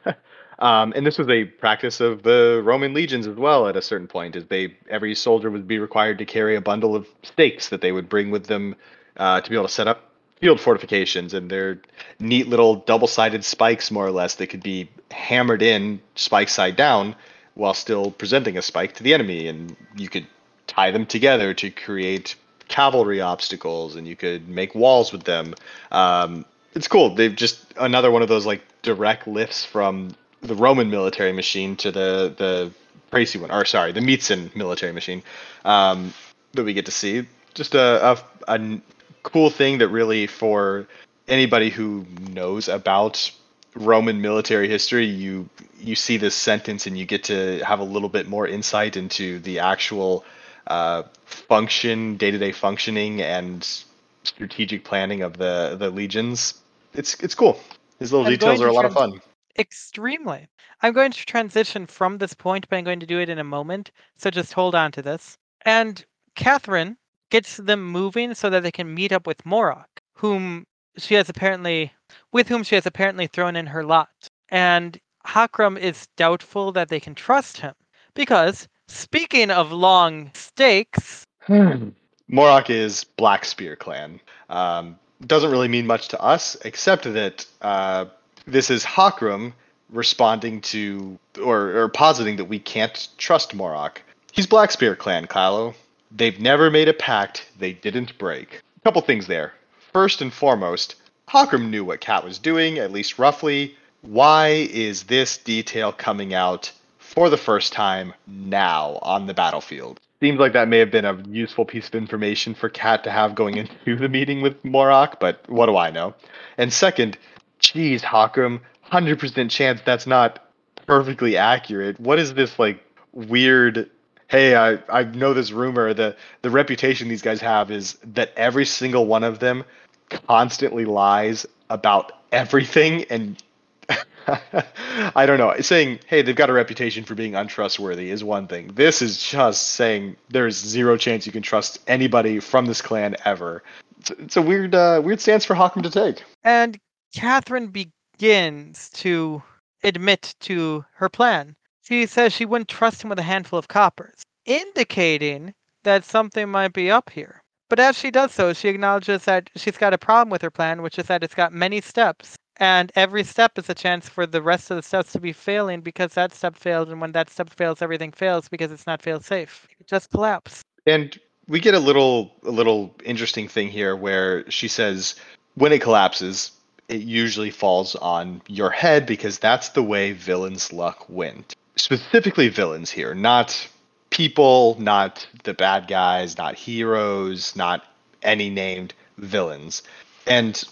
Um, and this was a practice of the Roman legions as well. At a certain point, is they every soldier would be required to carry a bundle of stakes that they would bring with them uh, to be able to set up field fortifications, and they're neat little double-sided spikes, more or less, that could be hammered in spike side down while still presenting a spike to the enemy, and you could tie them together to create cavalry obstacles, and you could make walls with them. Um, it's cool. They've just another one of those like direct lifts from the Roman military machine to the the Praesi one, or sorry, the Miezan military machine um, that we get to see. Just a, a, a cool thing that really for anybody who knows about Roman military history, you you see this sentence and you get to have a little bit more insight into the actual uh, function, day to day functioning, and strategic planning of the the legions. It's it's cool. These little I'm details are a to lot of fun. Extremely. I'm going to transition from this point, but I'm going to do it in a moment. So just hold on to this. And Catherine gets them moving so that they can meet up with Morok, whom she has apparently, with whom she has apparently thrown in her lot. And Hakram is doubtful that they can trust him because, speaking of long stakes, Morok is Black Spear Clan. Um, doesn't really mean much to us, except that uh, this is Hakram responding to or, or positing that we can't trust Morok. He's Black Spear Clan, Callow. They've never made a pact they didn't break. A couple things there. First and foremost, Hakram knew what Kat was doing, at least roughly. Why is this detail coming out for the first time now on the battlefield? Seems like that may have been a useful piece of information for Kat to have going into the meeting with Morok, but what do I know? And second, geez, Hakram, 100% chance that's not perfectly accurate. What is this, like, weird hey, I, I know this rumor. The the reputation these guys have is that every single one of them constantly lies about everything and I don't know. Saying, hey, they've got a reputation for being untrustworthy is one thing. This is just saying there's zero chance you can trust anybody from this clan ever. It's, it's a weird, uh, weird stance for Hakram to take. and Catherine begins to admit to her plan. She says she wouldn't trust him with a handful of coppers, indicating that something might be up here. But as she does so, she acknowledges that she's got a problem with her plan, which is that it's got many steps, and every step is a chance for the rest of the steps to be failing because that step failed, and when that step fails, everything fails because it's not fail safe. It just collapse. And we get a little, a little interesting thing here where she says, when it collapses, it usually falls on your head because that's the way villains' luck went. Specifically, villains here, not people, not the bad guys, not heroes, not any named villains. And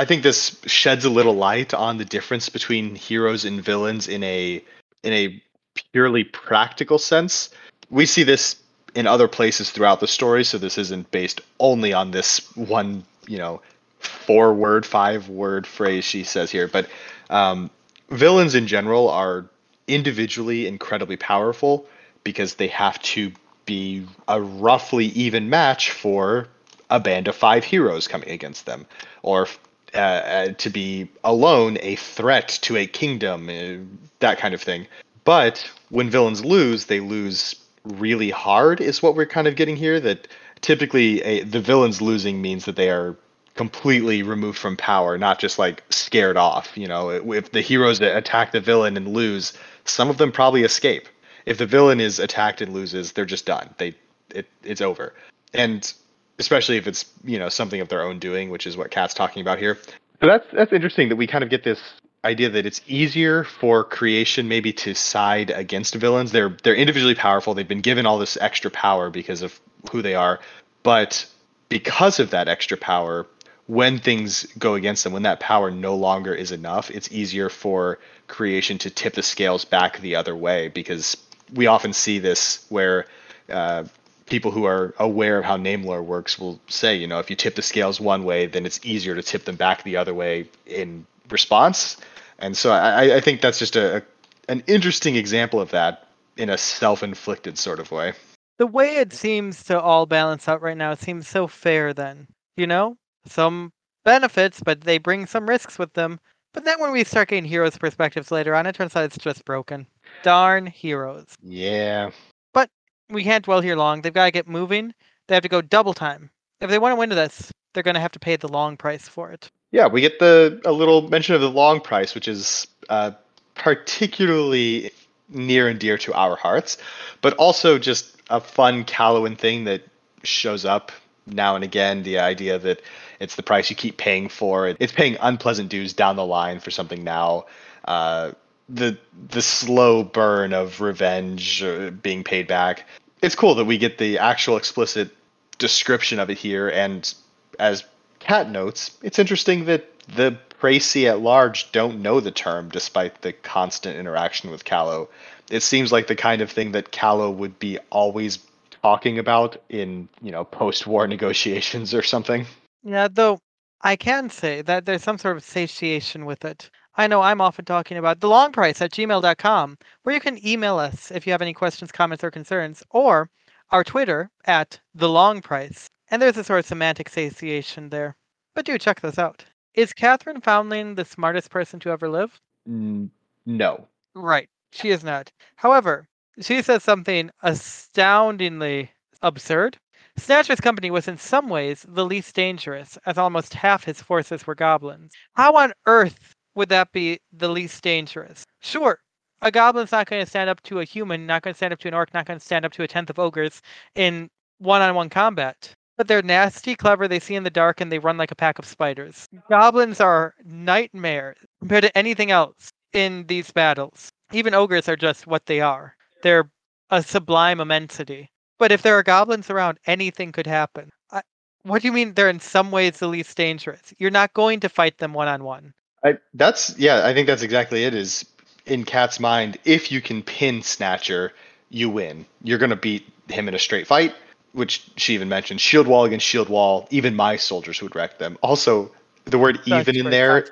I think this sheds a little light on the difference between heroes and villains in a in a purely practical sense. We see this in other places throughout the story, so this isn't based only on this one, you know, four word, five word phrase she says here. But um, villains in general are individually incredibly powerful because they have to be a roughly even match for a band of five heroes coming against them, or uh, uh, to be alone a threat to a kingdom, uh, that kind of thing. But when villains lose, they lose really hard, is what we're kind of getting here. That typically a, the villains losing means that they are completely removed from power, not just like scared off. You know, if the heroes attack the villain and lose, some of them probably escape. If the villain is attacked and loses, they're just done. They it, it's over. And especially if it's you know something of their own doing, which is what Kat's talking about here. So that's that's interesting that we kind of get this idea that it's easier for creation maybe to side against villains. They're they're individually powerful. They've been given all this extra power because of who they are, but because of that extra power, when things go against them, when that power no longer is enough, it's easier for creation to tip the scales back the other way because we often see this where uh, people who are aware of how name lore works will say, you know, if you tip the scales one way, then it's easier to tip them back the other way in response. And so I, I think that's just a an interesting example of that in a self-inflicted sort of way. The way it seems to all balance out right now it seems so fair then. You know? Some benefits, but they bring some risks with them. But then when we start getting heroes' perspectives later on, it turns out it's just broken. Darn heroes. Yeah. We can't dwell here long. They've got to get moving. They have to go double time. If they want to win this, they're going to have to pay the long price for it. Yeah, we get the a little mention of the long price, which is uh, particularly near and dear to our hearts, but also just a fun Callowan thing that shows up now and again. The idea that it's the price you keep paying for it. It's paying unpleasant dues down the line for something now. Uh, the the slow burn of revenge uh, being paid back. It's cool that we get the actual explicit description of it here, and as Cat notes, it's interesting that the Praesi at large don't know the term, despite the constant interaction with Callow. It seems like the kind of thing that Callow would be always talking about in you know post-war negotiations or something. Yeah, though I can say that there's some sort of satiation with it. I know I'm often talking about the long price at gmail.com, where you can email us if you have any questions, comments, or concerns, or our Twitter at the long price. And there's a sort of semantic satiation there. But do check this out. Is Catherine Foundling the smartest person to ever live? No. Right. She is not. However, she says something astoundingly absurd. Snatcher's company was in some ways the least dangerous, as almost half his forces were goblins. How on earth would that be the least dangerous? Sure, a goblin's not going to stand up to a human, not going to stand up to an orc, not going to stand up to a tenth of ogres in one on one combat. But they're nasty, clever, they see in the dark, and they run like a pack of spiders. Goblins are nightmares compared to anything else in these battles. Even ogres are just what they are. They're a sublime immensity. But if there are goblins around, anything could happen. I, what do you mean they're in some ways the least dangerous? You're not going to fight them one on one. I that's yeah, I think that's exactly it. Is in Cat's mind, if you can pin Snatcher, you win. You're gonna beat him in a straight fight, which she even mentioned. Shield wall against shield wall, even my soldiers would wreck them. Also, the word Such even in there,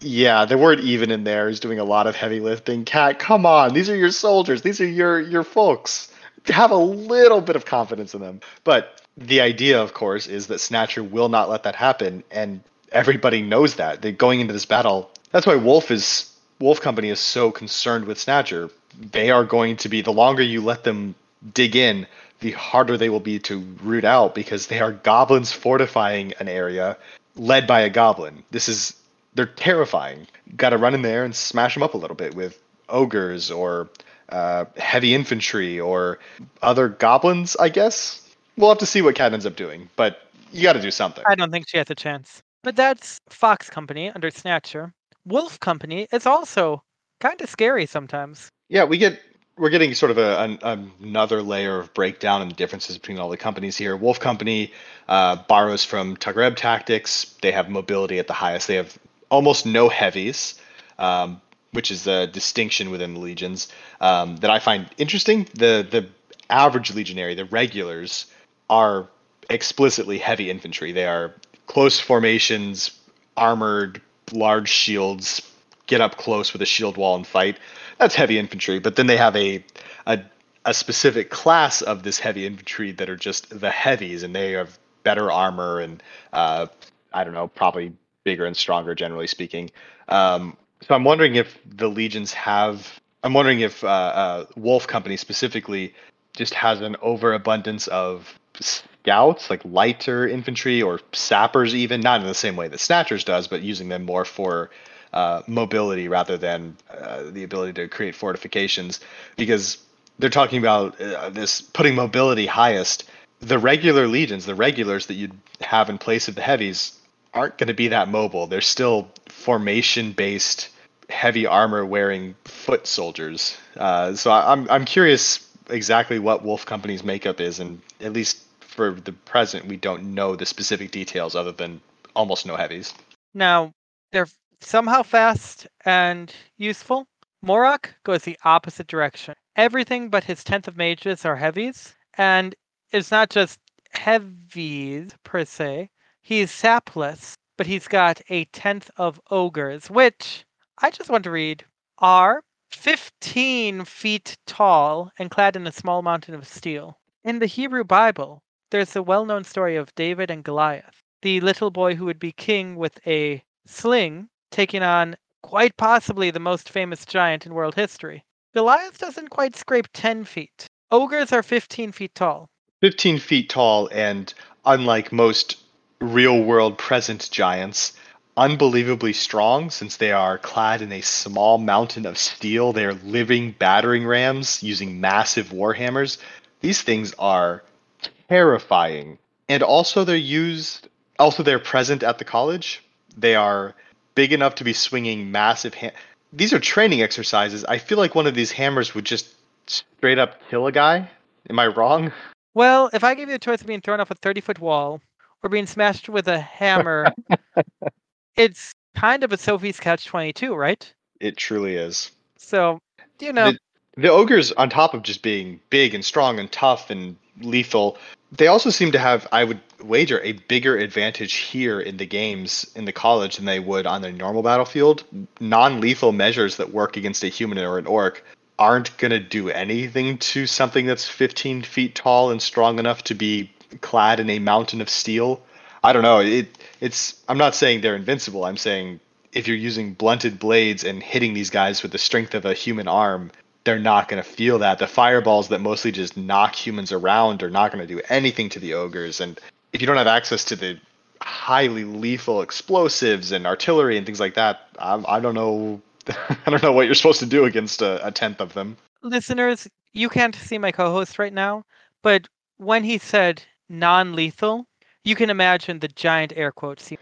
yeah, the word even in there is doing a lot of heavy lifting. Cat, come on, these are your soldiers, these are your your folks. Have a little bit of confidence in them. But the idea, of course, is that Snatcher will not let that happen, and everybody knows that. They going into this battle. That's why Wolf is Wolf Company is so concerned with Snatcher. They are going to be the longer you let them dig in, the harder they will be to root out because they are goblins fortifying an area led by a goblin. This is they're terrifying. Got to run in there and smash them up a little bit with ogres or uh, heavy infantry or other goblins. I guess we'll have to see what Cat ends up doing, but you got to do something. I don't think she has a chance. But that's Fox Company under Snatcher. Wolf Company is also kind of scary sometimes. Yeah, we get we're getting sort of a, an, another layer of breakdown and the differences between all the companies here. Wolf Company uh, borrows from Taghreb Tactics. They have mobility at the highest. They have almost no heavies, um, which is a distinction within the legions um, that I find interesting. The the average legionary, the regulars, are explicitly heavy infantry. They are close formations, armored, large shields, get up close with a shield wall and fight. That's heavy infantry. But then they have a a a specific class of this heavy infantry that are just the heavies, and they have better armor and uh, I don't know, probably bigger and stronger, generally speaking. Um, so I'm wondering if the legions have. I'm wondering if uh, uh, Wolf Company specifically just has an overabundance of scouts, like lighter infantry or sappers, even not in the same way that Snatchers does, but using them more for uh, mobility rather than uh, the ability to create fortifications. Because they're talking about uh, this putting mobility highest. The regular legions, the regulars that you'd have in place of the heavies, aren't going to be that mobile. They're still formation based, heavy armor wearing foot soldiers. Uh, so I'm I'm curious exactly what Wolf Company's makeup is, and at least for the present, we don't know the specific details other than almost no heavies. Now, they're somehow fast and useful. Morok goes the opposite direction. Everything but his 10th of mages are heavies, and it's not just heavies per se. He's sapless, but he's got a 10th of ogres, which I just want to read are 15 feet tall and clad in a small mountain of steel. In the Hebrew Bible, there's the well known story of David and Goliath, the little boy who would be king with a sling taking on quite possibly the most famous giant in world history. Goliath doesn't quite scrape 10 feet. Ogres are 15 feet tall. 15 feet tall, and unlike most real world present giants, unbelievably strong since they are clad in a small mountain of steel. They are living battering rams using massive warhammers. These things are terrifying. And also, they're used, also, they're present at the college. They are big enough to be swinging massive. Ha- these are training exercises. I feel like one of these hammers would just straight up kill a guy. Am I wrong? Well, if I gave you the choice of being thrown off a 30 foot wall or being smashed with a hammer, it's kind of a Sophie's Catch 22, right? It truly is. So, you know. The, the ogres, on top of just being big and strong and tough and lethal, they also seem to have, I would wager, a bigger advantage here in the games in the college than they would on their normal battlefield. Non lethal measures that work against a human or an orc aren't going to do anything to something that's 15 feet tall and strong enough to be clad in a mountain of steel. I don't know. It it's I'm not saying they're invincible. I'm saying if you're using blunted blades and hitting these guys with the strength of a human arm, they're not going to feel that. The fireballs that mostly just knock humans around are not going to do anything to the ogres. And if you don't have access to the highly lethal explosives and artillery and things like that, I, I don't know. I don't know what you're supposed to do against a, a tenth of them. Listeners, you can't see my co-host right now, but when he said non-lethal, you can imagine the giant air quotes.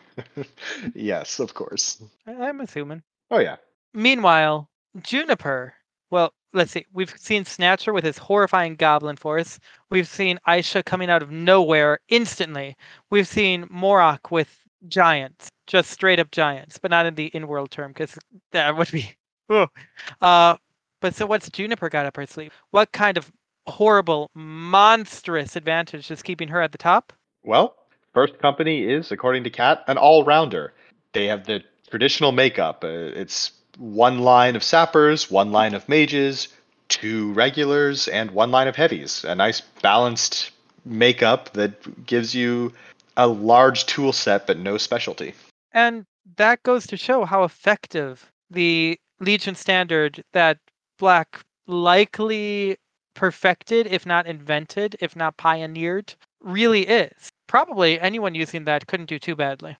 yes, of course. I'm assuming. Oh yeah. Meanwhile, Juniper. Well, let's see. We've seen Snatcher with his horrifying goblin force. We've seen Aisha coming out of nowhere instantly. We've seen Morok with giants, just straight up giants, but not in the in-world term because that would be. Oh. Uh, but so what's Juniper got up her sleeve? What kind of horrible, monstrous advantage is keeping her at the top? Well, First Company is, according to Kat, an all rounder. They have the traditional makeup. Uh, it's one line of sappers, one line of mages, two regulars, and one line of heavies. A nice balanced makeup that gives you a large tool set but no specialty. And that goes to show how effective the Legion standard that Black likely perfected, if not invented, if not pioneered, really is. Probably anyone using that couldn't do too badly.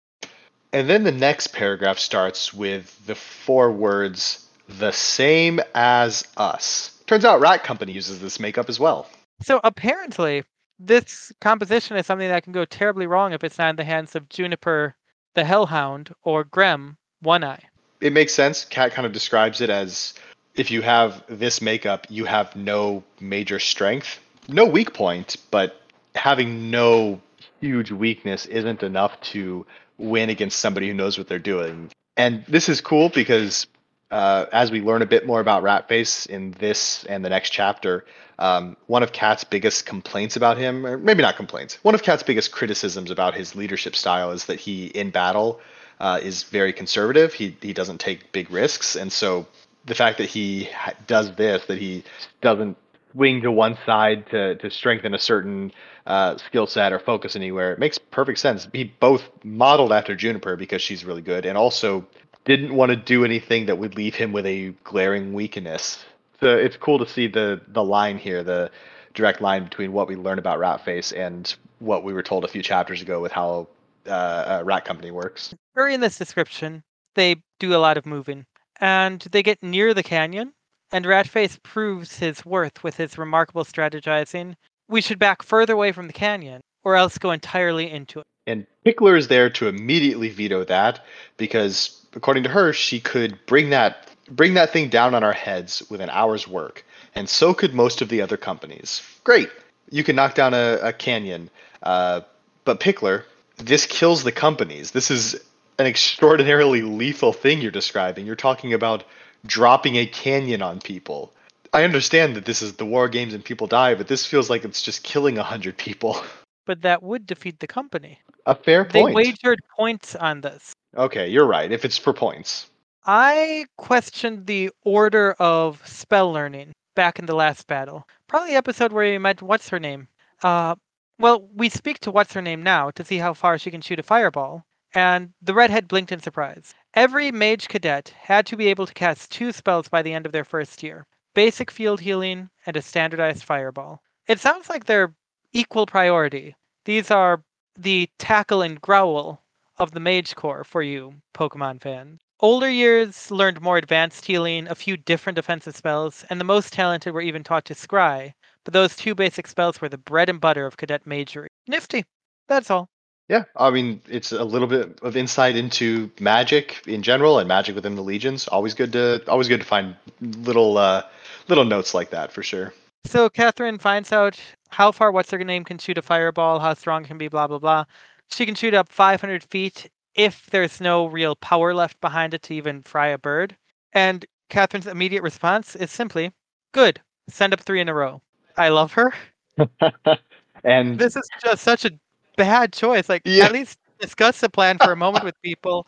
And then the next paragraph starts with the four words, the same as us. Turns out Rat Company uses this makeup as well. So apparently, this composition is something that can go terribly wrong if it's not in the hands of Juniper the Hellhound or Grem One Eye. It makes sense. Kat kind of describes it as if you have this makeup, you have no major strength, no weak point, but having no huge weakness isn't enough to win against somebody who knows what they're doing. And this is cool because uh, as we learn a bit more about Ratface in this and the next chapter, um, one of Kat's biggest complaints about him, or maybe not complaints, one of Kat's biggest criticisms about his leadership style is that he, in battle, uh, is very conservative. He he doesn't take big risks, and so the fact that he does this, that he doesn't swing to one side to to strengthen a certain uh, skill set or focus anywhere. It makes perfect sense. He both modeled after Juniper because she's really good, and also didn't want to do anything that would leave him with a glaring weakness. So it's cool to see the the line here, the direct line between what we learn about Ratface and what we were told a few chapters ago with how uh, Rat Company works. Early in this description, they do a lot of moving, and they get near the canyon, and Ratface proves his worth with his remarkable strategizing. We should back further away from the canyon, or else go entirely into it. And Pickler is there to immediately veto that because, according to her, she could bring that bring that thing down on our heads with an hour's work, and so could most of the other companies. Great, you can knock down a, a canyon, uh, but Pickler, this kills the companies. This is an extraordinarily lethal thing you're describing. You're talking about dropping a canyon on people. I understand that this is the war games and people die, but this feels like it's just killing a hundred people. But that would defeat the company. A fair point. They wagered points on this. Okay, you're right. If it's for points. I questioned the order of spell learning back in the last battle. Probably the episode where we met what's her name. Uh, well, we speak to what's her name now to see how far she can shoot a fireball, and the redhead blinked in surprise. Every mage cadet had to be able to cast two spells by the end of their first year basic field healing and a standardized fireball. It sounds like they're equal priority. These are the tackle and growl of the mage corps for you, Pokemon fan. Older years learned more advanced healing, a few different defensive spells, and the most talented were even taught to scry. But those two basic spells were the bread and butter of cadet magery. Nifty. That's all. Yeah, I mean, it's a little bit of insight into magic in general and magic within the legions. Always good to always good to find little uh, little notes like that for sure. So Catherine finds out how far what's her name can shoot a fireball, how strong can be, blah blah blah. She can shoot up 500 feet if there's no real power left behind it to even fry a bird. And Catherine's immediate response is simply, "Good, send up three in a row." I love her. and This is just such a bad choice. Like Yeah. at least discuss the plan for a moment with people.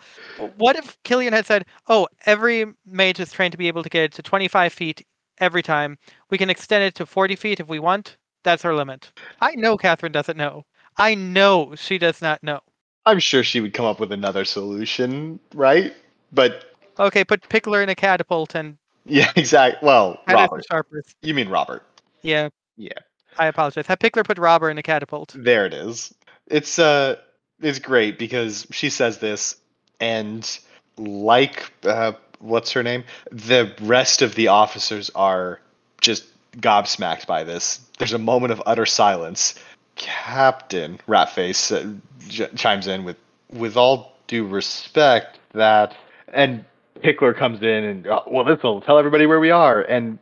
What if Killian had said, "Oh, every mage is trained to be able to get to 25 feet every time. We can extend it to 40 feet if we want. That's our limit." I know Catherine doesn't know. I know she does not know. I'm sure she would come up with another solution, right? But Okay, put Pickler in a catapult and yeah, exactly. Well, Robber. sharpers. You mean Robber? Yeah. Yeah. I apologize. Have Pickler put Robber in a catapult. There it is. It's uh it's great because she says this and like uh what's her name? The rest of the officers are just gobsmacked by this. There's a moment of utter silence. Captain Ratface uh, j- chimes in with with all due respect that and Pickler comes in and "Oh, well this will tell everybody where we are and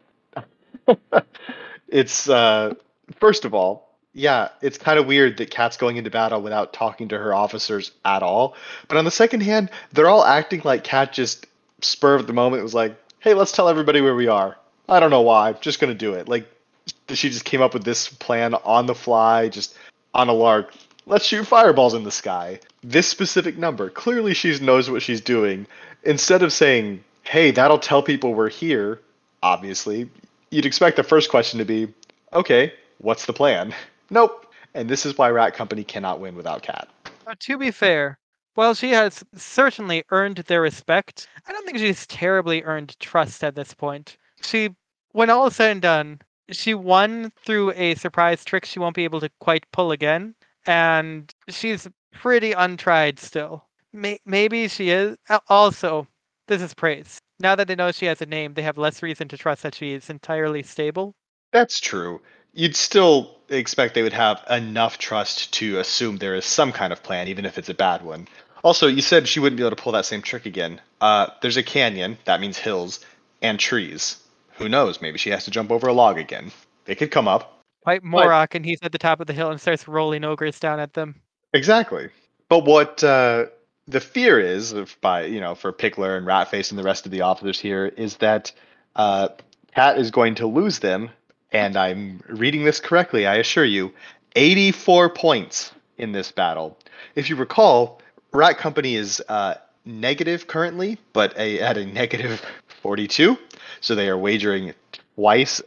it's uh first of all yeah, it's kind of weird that Kat's going into battle without talking to her officers at all. But on the second hand, they're all acting like Kat just spur of the moment was like, "Hey, let's tell everybody where we are." I don't know why, I'm just gonna do it. Like she just came up with this plan on the fly, just on a lark. Let's shoot fireballs in the sky. This specific number, clearly she knows what she's doing. Instead of saying, "Hey, that'll tell people we're here," obviously, you'd expect the first question to be, "Okay, what's the plan?" Nope. And this is why Rat Company cannot win without Cat. Uh, to be fair, while she has certainly earned their respect, I don't think she's terribly earned trust at this point. She, when all is said and done, she won through a surprise trick she won't be able to quite pull again, and she's pretty untried still. May- maybe she is. Also, this is Praes. Now that they know she has a name, they have less reason to trust that she is entirely stable. That's true. You'd still expect they would have enough trust to assume there is some kind of plan, even if it's a bad one. Also, you said she wouldn't be able to pull that same trick again. Uh, there's a canyon, that means hills, and trees. Who knows? Maybe she has to jump over a log again. They could come up. Fight Morok, and he's at the top of the hill and starts rolling ogres down at them. Exactly. But what uh, the fear is, of by you know, for Pickler and Ratface and the rest of the officers here, is that uh, Cat is going to lose them, and I'm reading this correctly, I assure you, 84 points in this battle. If you recall, Rat Company is uh, negative currently, but a, at a negative 42, so they are wagering twice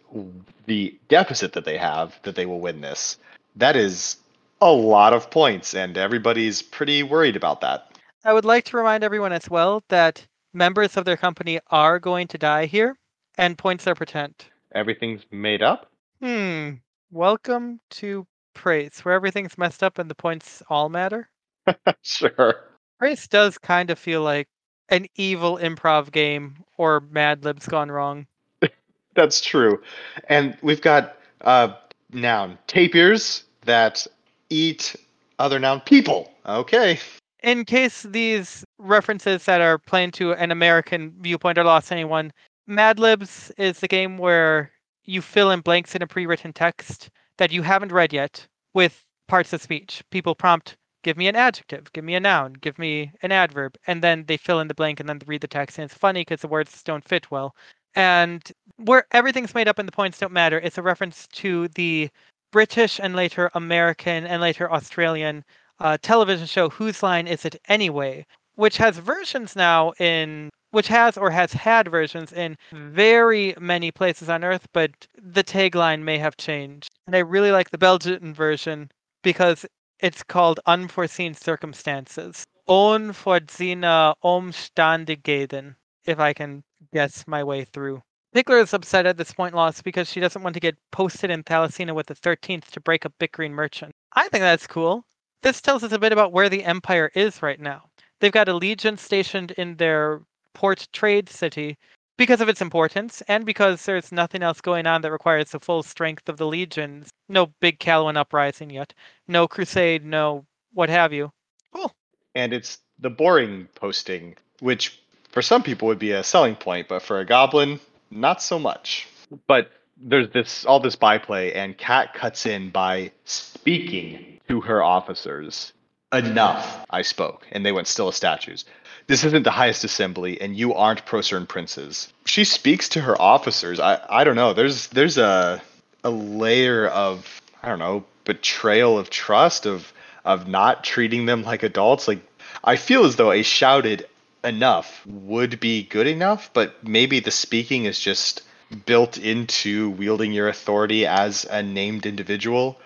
the deficit that they have that they will win this. That is a lot of points, and everybody's pretty worried about that. I would like to remind everyone as well that members of their company are going to die here, and points are pretend. Everything's made up. Hmm. Welcome to Praes, where everything's messed up and the points all matter. sure. Praes does kind of feel like an evil improv game or Mad Libs gone wrong. That's true. And we've got uh, noun tapirs that eat other noun people. Okay. In case these references that are playing to an American viewpoint are lost to anyone, Mad Libs is the game where you fill in blanks in a pre-written text that you haven't read yet with parts of speech. People prompt, give me an adjective, give me a noun, give me an adverb, and then they fill in the blank and then read the text. And it's funny because the words don't fit well. And where everything's made up and the points don't matter, it's a reference to the British and later American and later Australian uh, television show Whose Line Is It Anyway, which has versions now in which has or has had versions in mm-hmm. very many places on Earth, but the tagline may have changed. And I really like the Belgian version because it's called Unforeseen Circumstances. unvordzina Umständigkeiten, uh, if I can guess my way through. Pickler is upset at this point loss because she doesn't want to get posted in Thalassina with the 13th to break up bickering merchant. I think that's cool. This tells us a bit about where the Empire is right now. They've got a legion stationed in their port trade city because of its importance and because there's nothing else going on that requires the full strength of the legions. No big Callowan uprising yet. No crusade, no what have you. Cool. And it's the boring posting, which for some people would be a selling point, but for a goblin, not so much. But there's this all this byplay, and Kat cuts in by speaking to her officers. Enough, I spoke, and they went still as statues. This isn't the highest assembly, and you aren't Proceran princes. She speaks to her officers. I, I don't know. There's there's a a layer of I don't know betrayal of trust of of not treating them like adults. Like I feel as though a shouted enough would be good enough, but maybe the speaking is just built into wielding your authority as a named individual.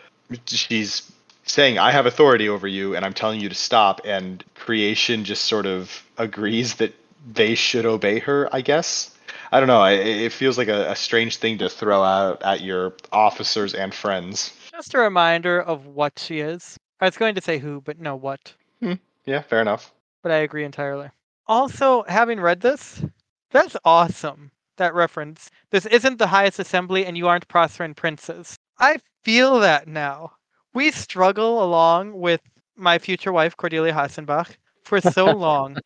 She's saying, I have authority over you and I'm telling you to stop, and creation just sort of agrees that they should obey her, I guess. I don't know. It feels like a, a strange thing to throw out at your officers and friends. Just a reminder of what she is. I was going to say who, but no, what. Hmm. Yeah, fair enough. But I agree entirely. Also, having read this, that's awesome. That reference. This isn't the highest assembly, and you aren't Proceran princes. I feel that now. We struggle along with my future wife, Cordelia Hasenbach, for so long.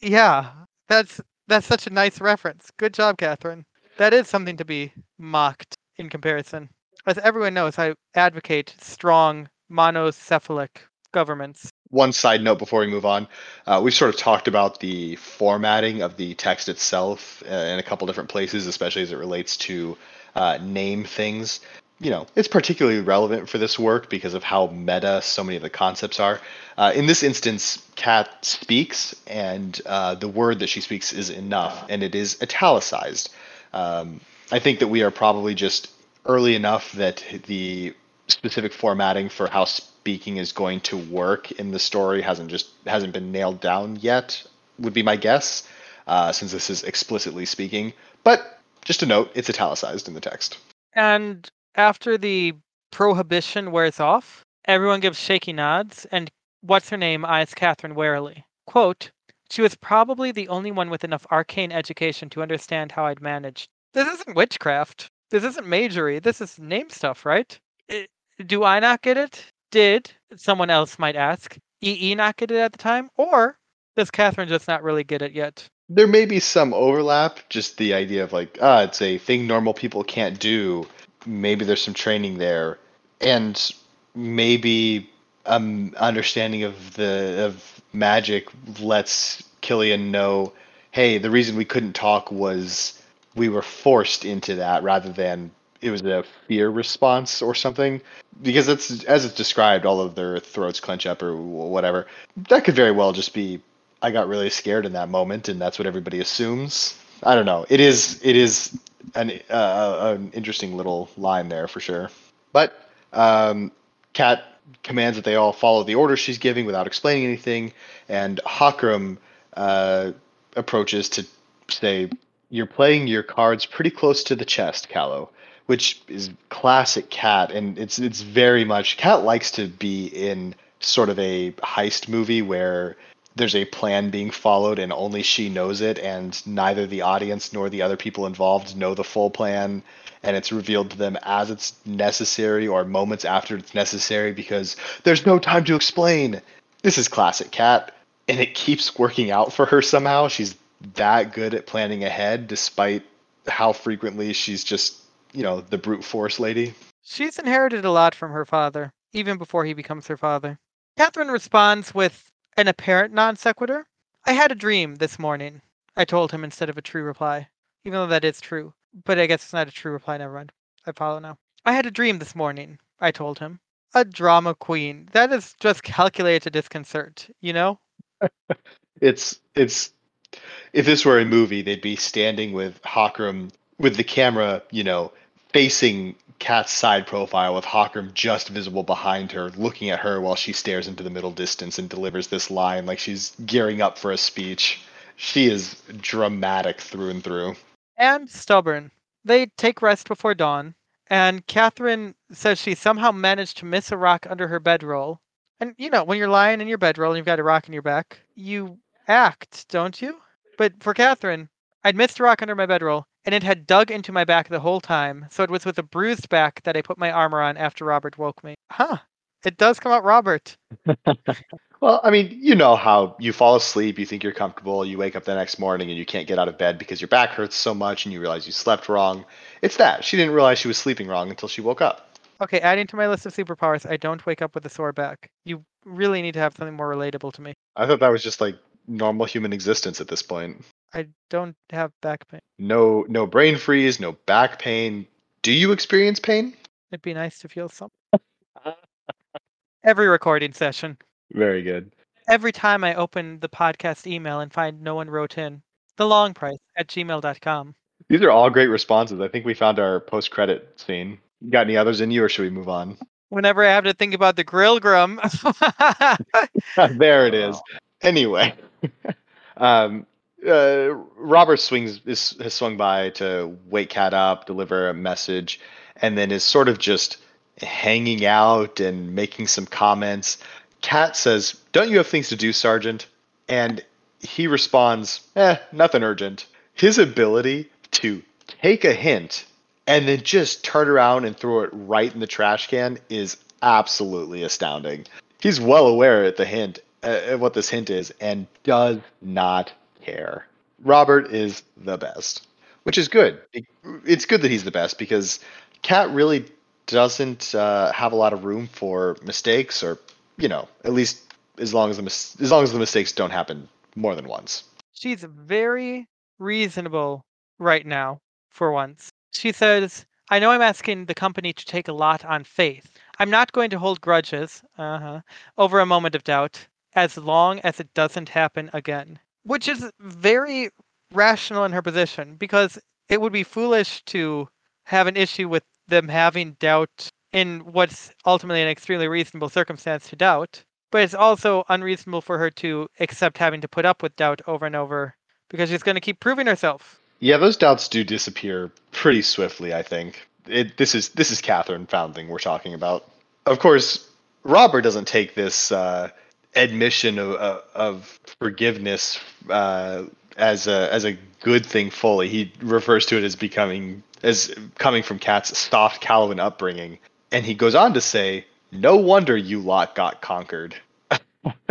yeah, that's that's such a nice reference. Good job, Catherine. That is something to be mocked in comparison. As everyone knows, I advocate strong monocephalic governments. One side note before we move on, uh, we've sort of talked about the formatting of the text itself uh, in a couple different places, especially as it relates to uh, name things. You know, it's particularly relevant for this work because of how meta so many of the concepts are. Uh, in this instance, Kat speaks, and uh, the word that she speaks is enough, and it is italicized. Um, I think that we are probably just early enough that the specific formatting for how speaking is going to work in the story hasn't just hasn't been nailed down yet. Would be my guess, uh, since this is explicitly speaking. But just a note, it's italicized in the text. And after the prohibition wears off, everyone gives shaky nods, and what's her name eyes Catherine warily. Quote, she was probably the only one with enough arcane education to understand how I'd managed. This isn't witchcraft. This isn't magery. This is name stuff, right? Do I not get it? Did someone else might ask? EE not get it at the time? Or does Catherine just not really get it yet? There may be some overlap, just the idea of like, ah, it's a thing normal people can't do. Maybe there's some training there. And maybe um understanding of the of magic lets Kilian know, hey, the reason we couldn't talk was we were forced into that rather than it was a fear response or something. Because that's as it's described all of their throats clench up or whatever. That could very well just be i got really scared in that moment and that's what everybody assumes. I don't know. It is it is an uh, an interesting little line there for sure. But um kat commands that they all follow the orders she's giving without explaining anything and Hakram uh, approaches to say you're playing your cards pretty close to the chest callow which is classic Cat, and it's it's very much Cat likes to be in sort of a heist movie where there's a plan being followed and only she knows it and neither the audience nor the other people involved know the full plan and it's revealed to them as it's necessary or moments after it's necessary because there's no time to explain. This is classic cat and it keeps working out for her somehow. She's that good at planning ahead despite how frequently she's just you know, the brute force lady. She's inherited a lot from her father, even before he becomes her father. Catherine responds with an apparent non sequitur. I had a dream this morning, I told him instead of a true reply, even though that is true. But I guess it's not a true reply, never mind. I follow now. I had a dream this morning, I told him. A drama queen. That is just calculated to disconcert, you know? it's it's if this were a movie, they'd be standing with Hakram with the camera, you know, facing Kat's side profile with Hakram just visible behind her, looking at her while she stares into the middle distance and delivers this line like she's gearing up for a speech. She is dramatic through and through. And stubborn. They take rest before dawn, and Catherine says she somehow managed to miss a rock under her bedroll. And you know, when you're lying in your bedroll and you've got a rock in your back, you act, don't you? But for Catherine, I'd missed a rock under my bedroll, and it had dug into my back the whole time. So it was with a bruised back that I put my armor on after Robert woke me. Huh. It does come out Robert. Well, I mean, you know how you fall asleep, you think you're comfortable, you wake up the next morning and you can't get out of bed because your back hurts so much and you realize you slept wrong. It's that. She didn't realize she was sleeping wrong until she woke up. Okay, adding to my list of superpowers, I don't wake up with a sore back. You really need to have something more relatable to me. I thought that was just like normal human existence at this point. I don't have back pain. No no brain freeze, no back pain. Do you experience pain? It'd be nice to feel something. Every recording session. Very good. Every time I open the podcast email and find no one wrote in, the long price at gmail.com. These are all great responses. I think we found our post credit scene. Got any others in you or should we move on? Whenever I have to think about the grill grum. there it is. Anyway, um, uh, Robert swings is, has swung by to wake Cat up, deliver a message, and then is sort of just hanging out and making some comments. Cat says, "Don't you have things to do, Sergeant?" And he responds, "Eh, nothing urgent." His ability to take a hint and then just turn around and throw it right in the trash can is absolutely astounding. He's well aware at the hint uh, what this hint is and does not care. Robert is the best, which is good. It's good that he's the best because Cat really doesn't uh, have a lot of room for mistakes, or you know, at least as long as the mis- as long as the mistakes don't happen more than once. She's very reasonable right now, for once. She says, I know I'm asking the company to take a lot on faith. I'm not going to hold grudges uh-huh, over a moment of doubt as long as it doesn't happen again. Which is very rational in her position because it would be foolish to have an issue with them having doubt in what's ultimately an extremely reasonable circumstance to doubt. But it's also unreasonable for her to accept having to put up with doubt over and over because she's going to keep proving herself. Yeah, those doubts do disappear pretty swiftly. I think it, this is this is Catherine Foundling we're talking about. Of course, Robert doesn't take this uh, admission of, of, of forgiveness uh, as a as a good thing fully. He refers to it as becoming as coming from Cat's soft Callowan upbringing, and he goes on to say, "No wonder you lot got conquered."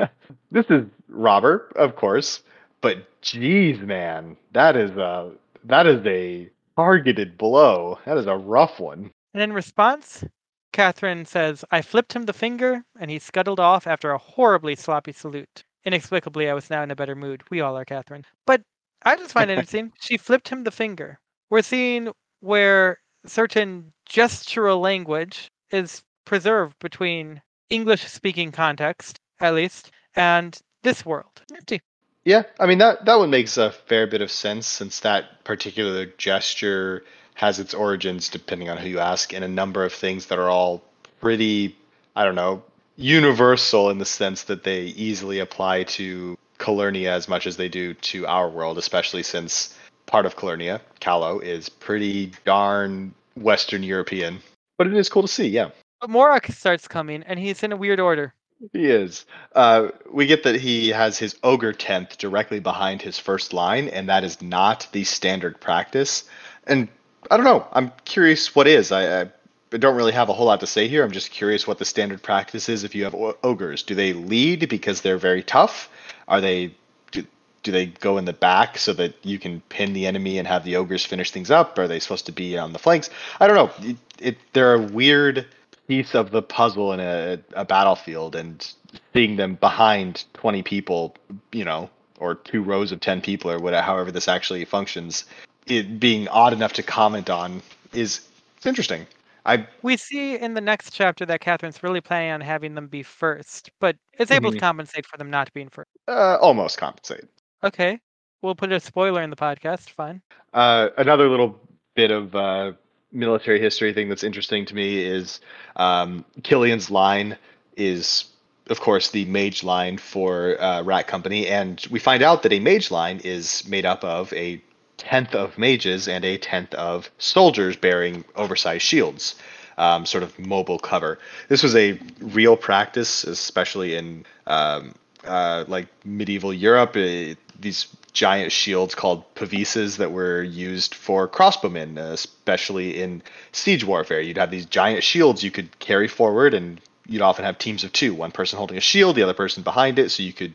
this is Robert, of course, but geez, man, that is a that is a targeted blow. That is a rough one. And in response, Catherine says, I flipped him the finger, and he scuttled off after a horribly sloppy salute. Inexplicably, I was now in a better mood. We all are, Catherine. But I just find it interesting. She flipped him the finger. We're seeing where certain gestural language is preserved between English speaking context, at least, and this world. Empty. Yeah, I mean that that one makes a fair bit of sense since that particular gesture has its origins, depending on who you ask, in a number of things that are all pretty, I don't know, universal in the sense that they easily apply to Calernia as much as they do to our world, especially since part of Calernia, Callow, is pretty darn Western European. But it is cool to see, yeah. But Morok starts coming, and he's in a weird order. He is. Uh, we get that he has his ogre tenth directly behind his first line, and that is not the standard practice. And I don't know. I'm curious what is. I, I don't really have a whole lot to say here. I'm just curious what the standard practice is if you have ogres. Do they lead because they're very tough? Are they do, do they go in the back so that you can pin the enemy and have the ogres finish things up? Are they supposed to be on the flanks? I don't know. It, it, they're a weird piece of the puzzle in a, a battlefield and seeing them behind 20 people, you know, or two rows of 10 people or whatever, however this actually functions, it being odd enough to comment on is it's interesting. I We see in the next chapter that Catherine's really planning on having them be first, but is able to Mhm. compensate for them not being first. uh, almost compensate. Okay. We'll put a spoiler in the podcast. Fine. Uh, another little bit of uh, military history thing that's interesting to me is um, Kilian's line is, of course, the mage line for uh, Rat Company, and we find out that a mage line is made up of a tenth of mages and a tenth of soldiers bearing oversized shields. Um, sort of mobile cover. This was a real practice, especially in um, uh, like medieval Europe. It, these giant shields called pavises that were used for crossbowmen, especially in siege warfare. You'd have these giant shields you could carry forward, and you'd often have teams of two one person holding a shield, the other person behind it, so you could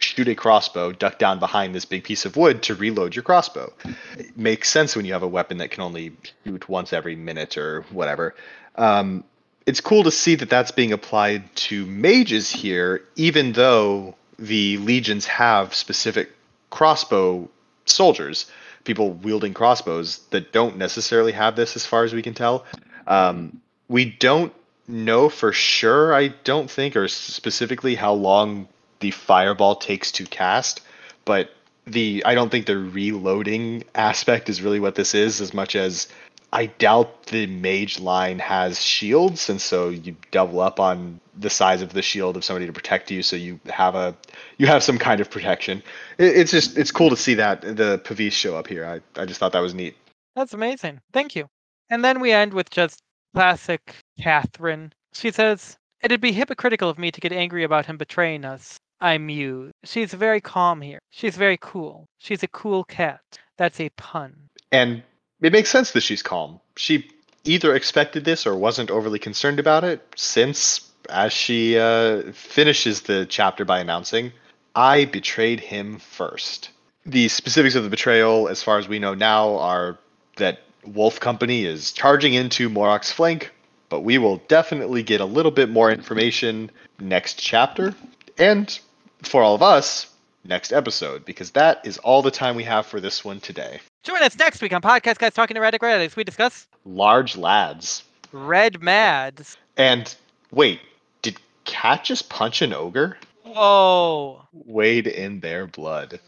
shoot a crossbow, duck down behind this big piece of wood to reload your crossbow. It makes sense when you have a weapon that can only shoot once every minute or whatever. Um, it's cool to see that that's being applied to mages here, even though the legions have specific crossbow soldiers, people wielding crossbows that don't necessarily have this, as far as we can tell. Um, we don't know for sure, I don't think, or specifically how long the fireball takes to cast, but the I don't think the reloading aspect is really what this is as much as I doubt the mage line has shields, and so you double up on the size of the shield of somebody to protect you, so you have a you have some kind of protection. It, it's just it's cool to see that the Pavis show up here. I I just thought that was neat. That's amazing. Thank you. And then we end with just classic Catherine. She says, It'd be hypocritical of me to get angry about him betraying us. I muse. She's very calm here. She's very cool. She's a cool cat. That's a pun. And it makes sense that she's calm. She either expected this or wasn't overly concerned about it, since, as she uh, finishes the chapter by announcing, I betrayed him first. The specifics of the betrayal, as far as we know now, are that Wolf Company is charging into Morok's flank, but we will definitely get a little bit more information next chapter, and for all of us, next episode, because that is all the time we have for this one today. Join us next week on Podcast Guys Talking to Radic Red we discuss Large lads. Red Mads. And wait, did Cat just punch an ogre? Oh. Wade in their blood.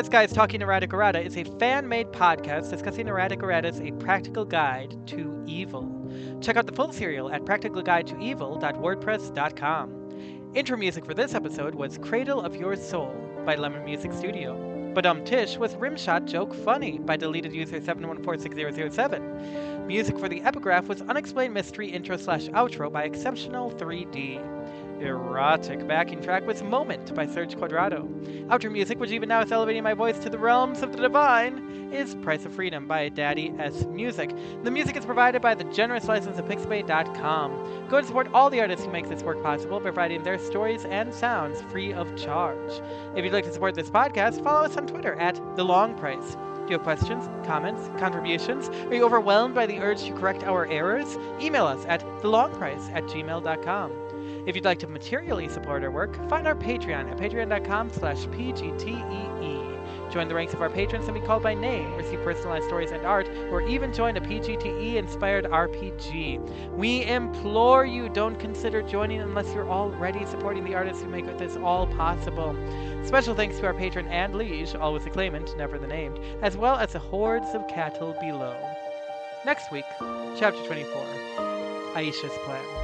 Podcast Guys Talking Erratic Errata is a fan made podcast discussing erratic erratas, a practical guide to evil. Check out the full serial at practicalguidetoevil.wordpress.com. Intro music for this episode was Cradle of Your Soul by Lemon Music Studio. Badum Tish was Rimshot Joke Funny by deleted user 7146007. Music for the epigraph was Unexplained Mystery Intro slash Outro by Exceptional 3D. Erotic backing track was Moment by Serge Quadrado. Outro music, which even now is elevating my voice to the realms of the divine, is Price of Freedom by Daddy S Music. The music is provided by the generous license of Pixabay.com. Go and support all the artists who make this work possible, by providing their stories and sounds free of charge. If you'd like to support this podcast, follow us on Twitter at The Long Price. Do you have questions, comments, contributions? Are you overwhelmed by the urge to correct our errors? Email us at thelongprice at gmail.com. If you'd like to materially support our work, find our Patreon at patreon.com slash pgtee. Join the ranks of our patrons and be called by name, receive personalized stories and art, or even join a PGTE-inspired RPG. We implore you, don't consider joining unless you're already supporting the artists who make this all possible. Special thanks to our patron and liege, always the claimant, never the named, as well as the hordes of cattle below. Next week, Chapter 24, Aisha's Plan.